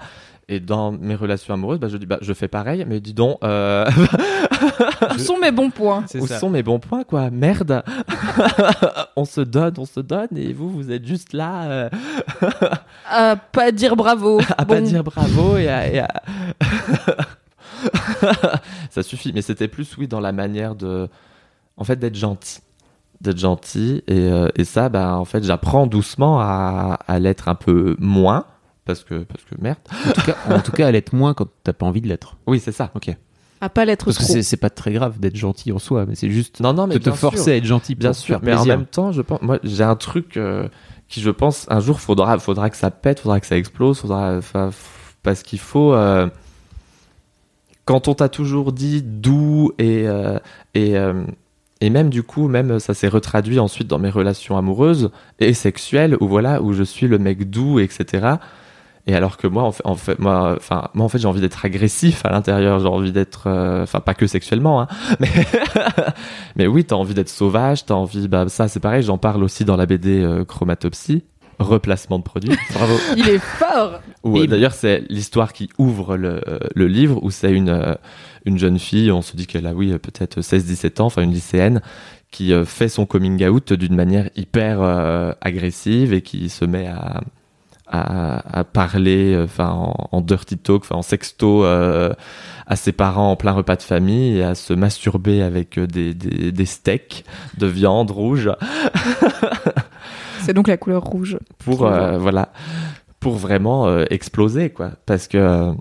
Et dans mes relations amoureuses, bah, je dis, bah, je fais pareil, mais dis donc, euh, Où sont mes bons points où ça. sont mes bons points, quoi? Merde On se donne, on se donne, et vous, vous êtes juste là euh, À pas dire bravo. à pas Bon, dire bravo et à... et à- ça suffit. Mais c'était plus, oui, dans la manière de, en fait, d'être gentil, d'être gentil. Et, euh, et ça, bah, en fait, j'apprends doucement à, à l'être un peu moins. Parce que, parce que merde. En tout cas, en tout cas, à l'être moins quand t'as pas envie de l'être. Oui, c'est ça. Ok. À pas l'être Parce que c'est- c'est pas très grave d'être gentil en soi, mais c'est juste Non, non, mais de te bien forcer sûr. à être gentil Bien sûr, faire mais en plaisir. même temps, je pense, moi, j'ai un truc euh, qui, je pense, un jour, faudra, faudra que ça pète, faudra que ça explose, faudra, enfin, f- parce qu'il faut. euh, quand on t'a toujours dit doux et euh, et euh, et même du coup, même ça s'est retraduit ensuite dans mes relations amoureuses et sexuelles, où voilà, où je suis le mec doux, etc. Et alors que moi, en fait, en fait moi, enfin, moi, en fait, j'ai envie d'être agressif à l'intérieur. J'ai envie d'être, euh, enfin, pas que sexuellement, hein, mais, mais oui, t'as envie d'être sauvage. T'as envie, bah, ça, c'est pareil. J'en parle aussi dans la BD euh, Chromatopsie, replacement de produit. Bravo. Il est fort. Euh, D'ailleurs, c'est l'histoire qui ouvre le, euh, le livre, où c'est une, euh, une jeune fille, on se dit qu'elle a, oui, peut-être 16-17 ans, enfin une lycéenne, qui fait son coming out d'une manière hyper agressive et qui se met à, à, à parler euh, enfin en, en dirty talk, enfin en sexto euh, à ses parents en plein repas de famille et à se masturber avec euh, des, des, des steaks de viande rouge. C'est donc la couleur rouge. pour euh, voilà. Pour vraiment euh, exploser quoi. Parce que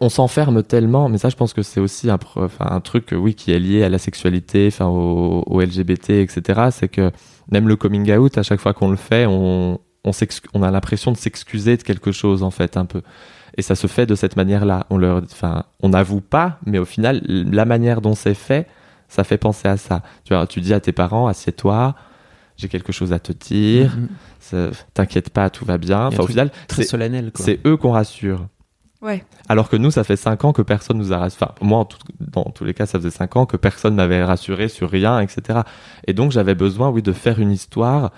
on s'enferme tellement mais ça je pense que c'est aussi un, truc oui qui est lié à la sexualité enfin au, au LGBT etc c'est que même le coming out à chaque fois qu'on le fait on on, on a l'impression de s'excuser de quelque chose en fait un peu et ça se fait de cette manière là on leur enfin on n'avoue pas mais au final la manière dont c'est fait ça fait penser à ça tu vois tu dis à tes parents assieds-toi j'ai quelque chose à te dire Mhm. ça- T'inquiète pas, tout va bien. Enfin, au final, Très c'est solennel, c'est eux qu'on rassure. Ouais. Alors que nous, ça fait cinq ans que personne nous a rassuré. Enfin, moi, en tout- dans tous les cas, ça faisait cinq ans que personne m'avait rassuré sur rien, etc. Et donc, j'avais besoin, oui, de faire une histoire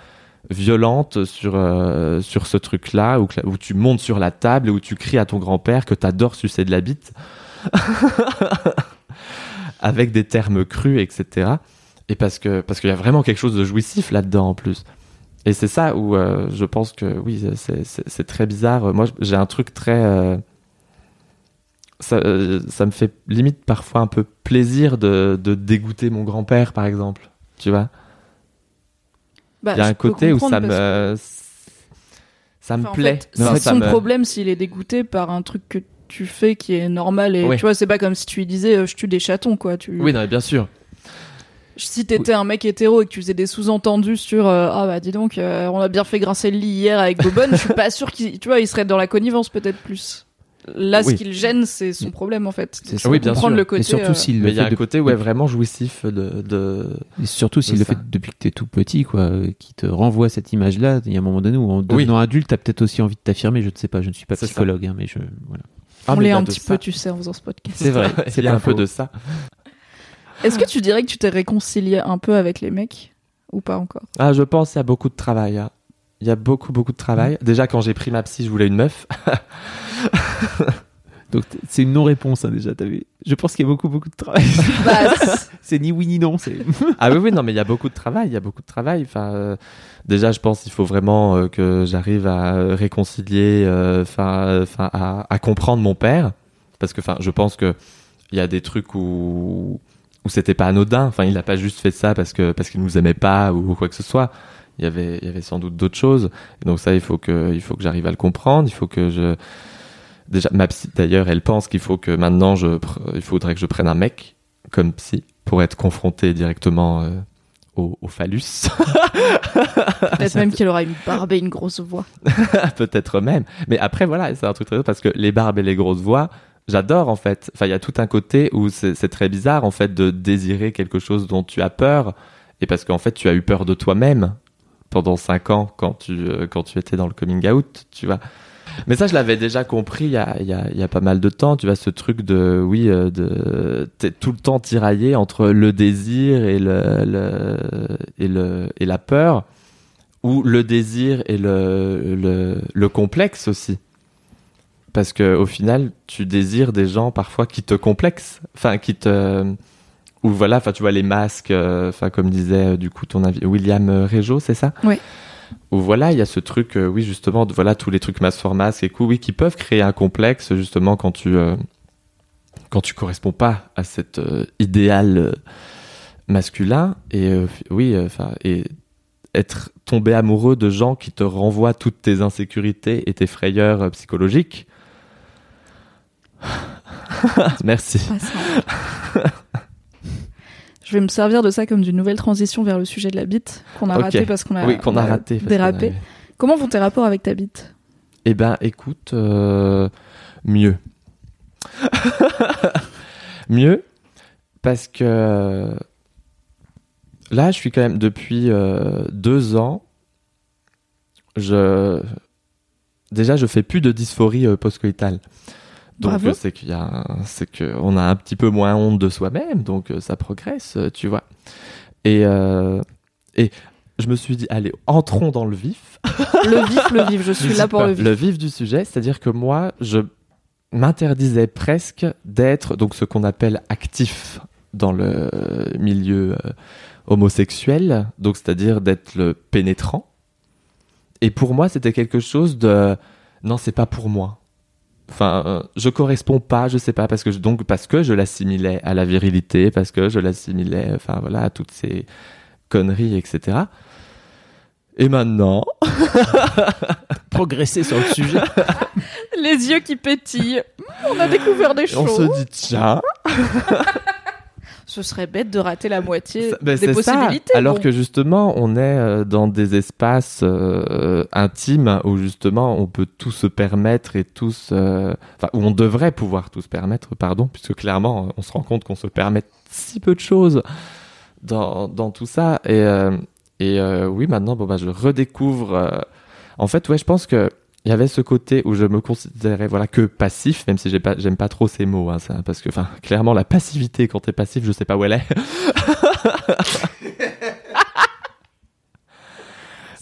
violente sur euh, sur ce truc-là, où, tu montes sur la table et où tu cries à ton grand-père que t'adores sucer de la bite, avec des termes crus, etc. Et parce que parce qu'il y a vraiment quelque chose de jouissif là-dedans en plus. Et c'est ça où euh, je pense que oui, c'est- très bizarre. Moi, j'ai un truc très euh, ça, ça me fait limite parfois un peu plaisir de, de dégoûter mon grand-père, par exemple. Tu vois? Bah, Il y a un côté où ça que- me ça me Enfin, en plaît. fait, c'est son me- problème s'il est dégoûté par un truc que tu fais qui est normal et Oui. tu vois c'est pas comme si tu lui disais euh, je tue des chatons quoi tu Oui, non, mais bien sûr. si t'étais un mec hétéro et que tu faisais des sous-entendus sur euh, ah bah dis donc euh, on a bien fait grincer le lit hier avec Bobonne je suis pas sûr qu'il tu vois il serait dans la connivence peut-être plus là Oui. ce qui le gêne c'est son problème en fait C'est Oui, bien comprendre sûr. le Et côté surtout euh, s'il il y a fait un de- côté ouais, vraiment jouissif de. de... Et surtout s'il le fait depuis que t'es tout petit, quoi, euh, qui te renvoie cette image-là, il y a un moment donné où en Oui. devenant adulte, t'as peut-être aussi envie de t'affirmer, je ne sais pas, je ne suis pas psychologue, hein, mais je, voilà. Ah, on mais il l'est un petit ça. peu tu sais en faisant ce podcast C'est vrai, Il c'est un peu de ça. est-ce que tu dirais que tu t'es réconcilié un peu avec les mecs ou pas encore? Ah, je pense qu'il y a beaucoup de travail. hein. Il y a beaucoup, beaucoup de travail. Déjà, quand j'ai pris ma psy, je voulais une meuf. Donc c'est une non-réponse, hein, déjà, t'as vu. Je pense qu'il y a beaucoup, beaucoup de travail. bah, c'est ni oui ni non. Ah oui, oui, non, mais il y a beaucoup de travail, il y a beaucoup de travail. Enfin, euh, déjà, je pense qu'il faut vraiment euh, que j'arrive à euh, réconcilier, enfin, euh, à, à comprendre mon père, parce que, enfin, je pense que il y a des trucs où où c'était pas anodin. Enfin, il a pas juste fait ça parce que parce qu'il nous aimait pas ou quoi que ce soit. Il y avait il y avait sans doute d'autres choses. Et donc ça, il faut que il faut que j'arrive à le comprendre. Il faut que je déjà ma psy d'ailleurs, elle pense qu'il faut que maintenant je il faudrait que je prenne un mec comme psy pour être confronté directement euh, au, au phallus. peut-être même qu'il aura une barbe et une grosse voix peut-être même. Mais après, voilà, c'est un truc très drôle parce que les barbes et les grosses voix, j'adore en fait. Enfin, il y a tout un côté où c'est c'est très bizarre en fait de désirer quelque chose dont tu as peur et parce qu'en fait, tu as eu peur de toi-même pendant cinq ans quand tu euh, quand tu étais dans le coming out, tu vois. Mais ça, je l'avais déjà compris il y, a, il, y a, pas mal de temps. Tu vois, ce truc de, oui, euh, de, t'es tout le temps tiraillé entre le désir et le, et le, et la peur, ou le désir et le, le, le complexe aussi. Parce que au final, tu désires des gens parfois qui te complexent, enfin qui te, ou voilà, enfin tu vois les masques, euh, enfin comme disait euh, du coup ton avis, William euh, Régeau, c'est ça? Oui. Où voilà, il y a ce truc, oui justement, de- voilà tous les trucs masque for masque et coup, oui, qui peuvent créer un complexe justement quand tu, quand tu corresponds pas à cet euh, idéal euh, masculin et euh, oui enfin et être tombé amoureux de gens qui te renvoient toutes tes insécurités et tes frayeurs psychologiques merci. Je vais me servir de ça comme d'une nouvelle transition vers le sujet de la bite qu'on a raté parce qu'on a, oui qu'on on a raté dérapé. avait- Comment vont tes rapports avec ta bite? Eh ben, écoute, euh, mieux. mieux, parce que là, je suis quand même depuis euh, deux ans. Je déjà, je fais plus de dysphorie euh, post-coïtale. Donc, c'est qu'il y a, un- c'est que on a un petit peu moins honte de soi-même, donc euh, ça progresse, euh, tu vois. Et euh, et je me suis dit, allez, entrons dans le vif. Le vif, le vif, je suis là pour le vif. Le vif du sujet, c'est-à-dire que moi, je m'interdisais presque d'être donc ce qu'on appelle actif dans le milieu euh, homosexuel, donc c'est-à-dire d'être le pénétrant. Et pour moi, c'était quelque chose de non, c'est pas pour moi. Enfin, euh, je corresponds pas, je sais pas, parce que je, donc parce que je l'assimilais à la virilité, parce que je l'assimilais, enfin voilà, à toutes ces conneries, etc. Et maintenant, Progresser sur le sujet. Les yeux qui pétillent. On a découvert des on choses. se dit tiens, Ce serait bête de rater la moitié Ça- ben, des c'est ça. possibilités. Alors bon. que justement, on est euh, dans des espaces euh, intimes où justement on peut tout se permettre et tous, euh, enfin où on devrait pouvoir tout se permettre, pardon, puisque clairement on se rend compte qu'on se permet si peu de choses dans, dans tout ça. Et, euh, et oui, maintenant, bon bah je redécouvre. en fait, ouais, je pense que il y avait ce côté où je me considérais voilà que passif, même si j'ai pas, j'aime pas trop ces mots, hein, ça, parce que enfin clairement la passivité quand t'es passif, je sais pas où elle est.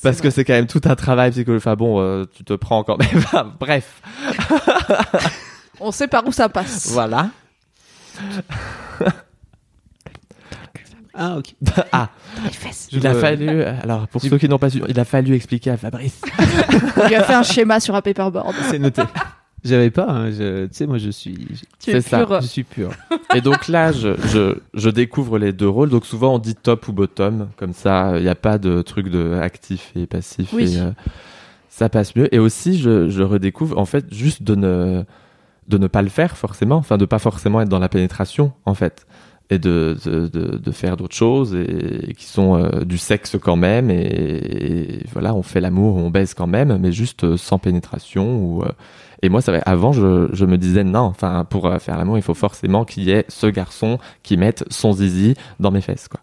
Parce que c'est quand même tout un travail psychologique. Enfin bon, euh, tu te prends quand même. Enfin, Bref, On sait par où ça passe. voilà. Ah, ok. ah, Les fesses. il a fallu. Alors pour ceux qui n'ont pas su, il a fallu expliquer à Fabrice. On lui a fait un schéma sur un paperboard. C'est noté. J'avais pas, hein, je- tu sais, moi je suis, Tu es C'est ça. je suis pur. Et donc là, je, je, je découvre les deux rôles. Donc souvent on dit top ou bottom, comme ça, il n'y a pas de truc de actif et passif. Oui. Et, euh, ça passe mieux. Et aussi, je, je redécouvre en fait juste de ne de ne pas le faire forcément, enfin de pas forcément être dans la pénétration en fait, et de de, de, de faire d'autres choses et, qui sont euh, du sexe quand même. Et, et voilà, on fait l'amour, on baise quand même, mais juste euh, sans pénétration ou euh, et moi, ça va. Avant, je, je me disais non. Enfin, pour euh, faire l'amour, il faut forcément qu'il y ait ce garçon qui mette son zizi dans mes fesses, quoi.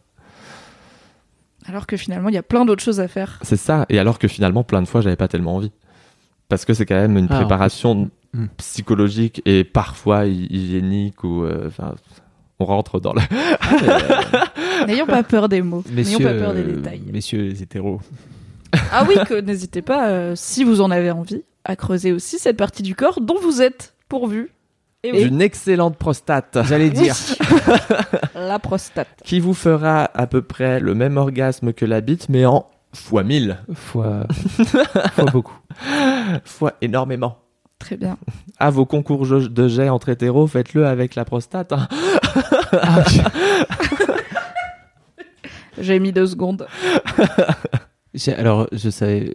Alors que finalement, il y a plein d'autres choses à faire. C'est ça. Et alors que finalement, plein de fois, j'avais pas tellement envie, parce que c'est quand même une Ah, en préparation Hmm. psychologique et parfois hy- hygiénique ou euh, on rentre dans le. N'ayons pas peur des mots. N'ayons pas peur des euh, détails. messieurs les hétéros. Ah oui, que n'hésitez pas, euh, si vous en avez envie, à creuser aussi cette partie du corps dont vous êtes pourvu. Et oui, D'une excellente prostate J'allais dire. la prostate. qui vous fera à peu près le même orgasme que la bite, mais en fois 1000, fois, fois beaucoup. fois énormément. Très bien. À vos concours de jet entre hétéros, faites-le avec la prostate. hein. J'ai mis deux secondes. Alors, je savais.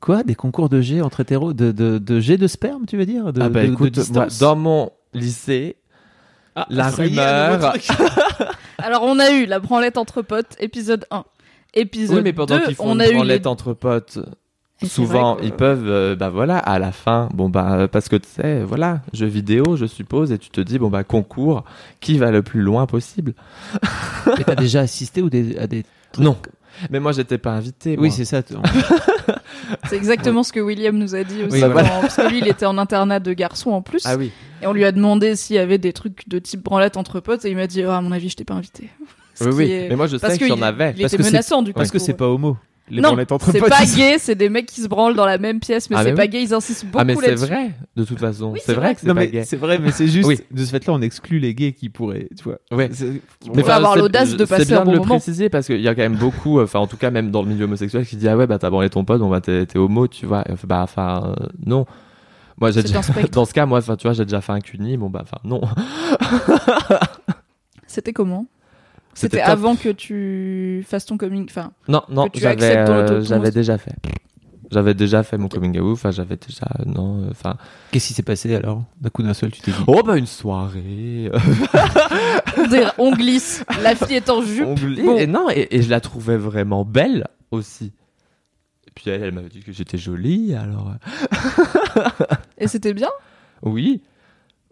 Quoi Des concours de G entre hétéros De, de, de G de sperme, tu veux dire de, ah bah de- de écoute, moi, dans mon lycée, Ah, la rumeur-. Alors, on a eu la branlette entre potes, épisode 1. Épisode oui, mais pendant 2, qu'ils font on une a eu les... branlette entre potes, souvent que- ils peuvent, euh, bah voilà, à la fin, bon bah euh, parce que tu sais, voilà, jeu vidéo, je suppose, et tu te dis bon bah concours, qui va le plus loin possible? Mais t'as déjà assisté ou des, à des. trucs? Non, mais moi j'étais pas invité. Oui, c'est ça. C'est exactement ce que William nous a dit aussi. Oui, quand- voilà. Parce que lui, il était en internat de garçons en plus. Ah oui. Et on lui a demandé s'il y avait des trucs de type branlette entre potes. Et il m'a dit, Ah, à mon avis, je t'ai pas invité. Ce Oui, oui. est- Mais moi je Parce sais qu'il y en avait. Il Parce était que c'est- menaçant du coup. Parce que c'est pas homo. Les non, branlettes entre c'est pas gay, c'est des mecs qui se branlent dans la même pièce, mais Ah, c'est mais pas oui. gay, ils insistent beaucoup Ah mais c'est vrai, de toute façon. Oui, c'est vrai vrai. que c'est pas mais gay. c'est vrai, mais c'est juste. Oui. De ce fait-là, on exclut les gays qui pourraient. Tu vois. Ouais. Vous pouvez avoir l'audace de c'est passer bien un bon de le moment. préciser parce qu'il y a quand même beaucoup, enfin en tout cas même dans le milieu homosexuel, qui dit ah ouais bah t'as branlé ton pote, bon bah t'es homo, tu vois. On bah enfin euh, non. Moi, j'ai déjà- dans ce cas, moi, enfin, tu vois, j'ai déjà fait un CUNY. Bon, bah, enfin, non. C'était comment? C'était avant que tu fasses ton coming. Enfin, Non, non, Que tu j'avais, acceptes ton euh, j'avais déjà fait. J'avais déjà fait mon coming out. Enfin, j'avais déjà, non, euh, enfin. Qu'est-ce qui s'est passé alors? D'un coup d'un seul, tu t'es dit. Oh, bah, une soirée. des- on glisse. La fille est en jupe. On glisse. Bon. Et non, et, et je la trouvais vraiment belle aussi. Et puis elle, elle m'avait dit que j'étais jolie, alors euh, Et c'était bien? oui,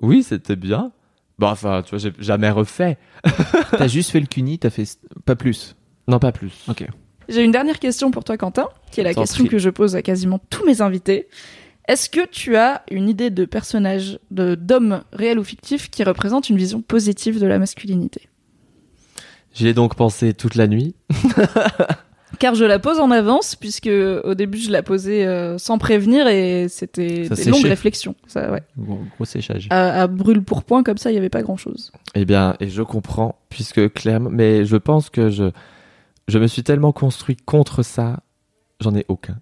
oui, c'était bien. Bon, enfin, tu vois, j'ai jamais refait. T'as juste fait le CUNY, t'as fait pas plus. Non, pas plus. Ok. J'ai une dernière question pour toi, Quentin, qui est la question que je pose à quasiment tous mes invités. Est-ce que tu as une idée de personnage, de d'homme réel ou fictif, qui représente une vision positive de la masculinité? J'y ai donc pensé toute la nuit. Car je la pose en avance, puisque au début je la posais euh, sans prévenir et c'était des longues réflexions. Ça, ouais. Gros, gros séchage. À, à brûle pour point, comme ça, il n'y avait pas grand-chose. Eh bien, et je comprends, puisque clairement, mais je pense que je, je me suis tellement construit contre ça, j'en ai aucun.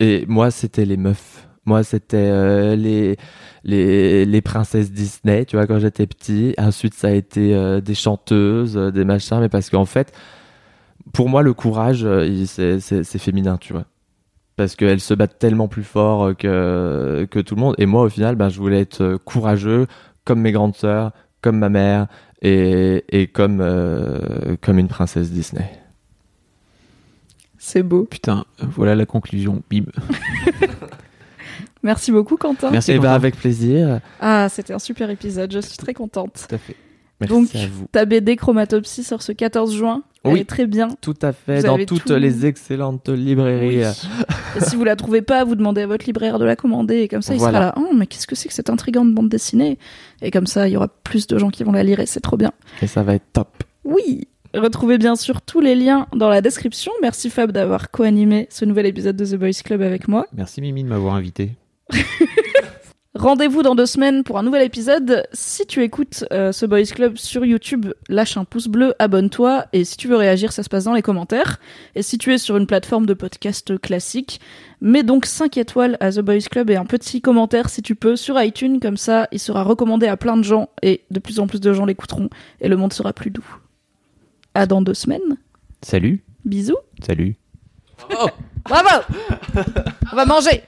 Et moi, c'était les meufs. Moi, c'était euh, les, les, les princesses Disney, tu vois, quand j'étais petit. Ensuite, ça a été euh, des chanteuses, des machins, mais parce qu'en fait, pour moi, le courage, euh, c'est féminin, tu vois. Parce qu'elles se battent tellement plus fort euh, que, que tout le monde. Et moi, au final, ben, je voulais être euh, courageux, comme mes grandes sœurs, comme ma mère, et, et comme, euh, comme une princesse Disney. C'est beau. Putain, voilà la conclusion. Bim. Merci beaucoup, Quentin. Merci. Et ben avec plaisir. Ah, c'était un super épisode. Je suis très contente. Tout à fait. Merci Donc, à vous. ta BD Chromatopsie sort ce 14 juin. Elle Oui. est très bien. Tout à fait, Vous dans toutes tout. les excellentes librairies. Et si vous la trouvez pas, vous demandez à votre libraire de la commander. Et comme ça, il sera là. Oh, mais qu'est-ce que c'est que cette intrigante bande dessinée? Et comme ça, il y aura plus de gens qui vont la lire et c'est trop bien. Et ça va être top. Oui Retrouvez bien sûr tous les liens dans la description. Merci Fab d'avoir co-animé ce nouvel épisode de The Boys Club avec moi. Merci Mimi de m'avoir invité. Rendez-vous dans deux semaines pour un nouvel épisode. Si tu écoutes euh, ce Boys Club sur YouTube, lâche un pouce bleu, abonne-toi. Et si tu veux réagir, ça se passe dans les commentaires. Et si tu es sur une plateforme de podcast classique, mets donc 5 étoiles à The Boys Club et un petit commentaire si tu peux sur iTunes. Comme ça, il sera recommandé à plein de gens et de plus en plus de gens l'écouteront et le monde sera plus doux. À dans deux semaines. Salut. Bisous. Salut. Bravo On va manger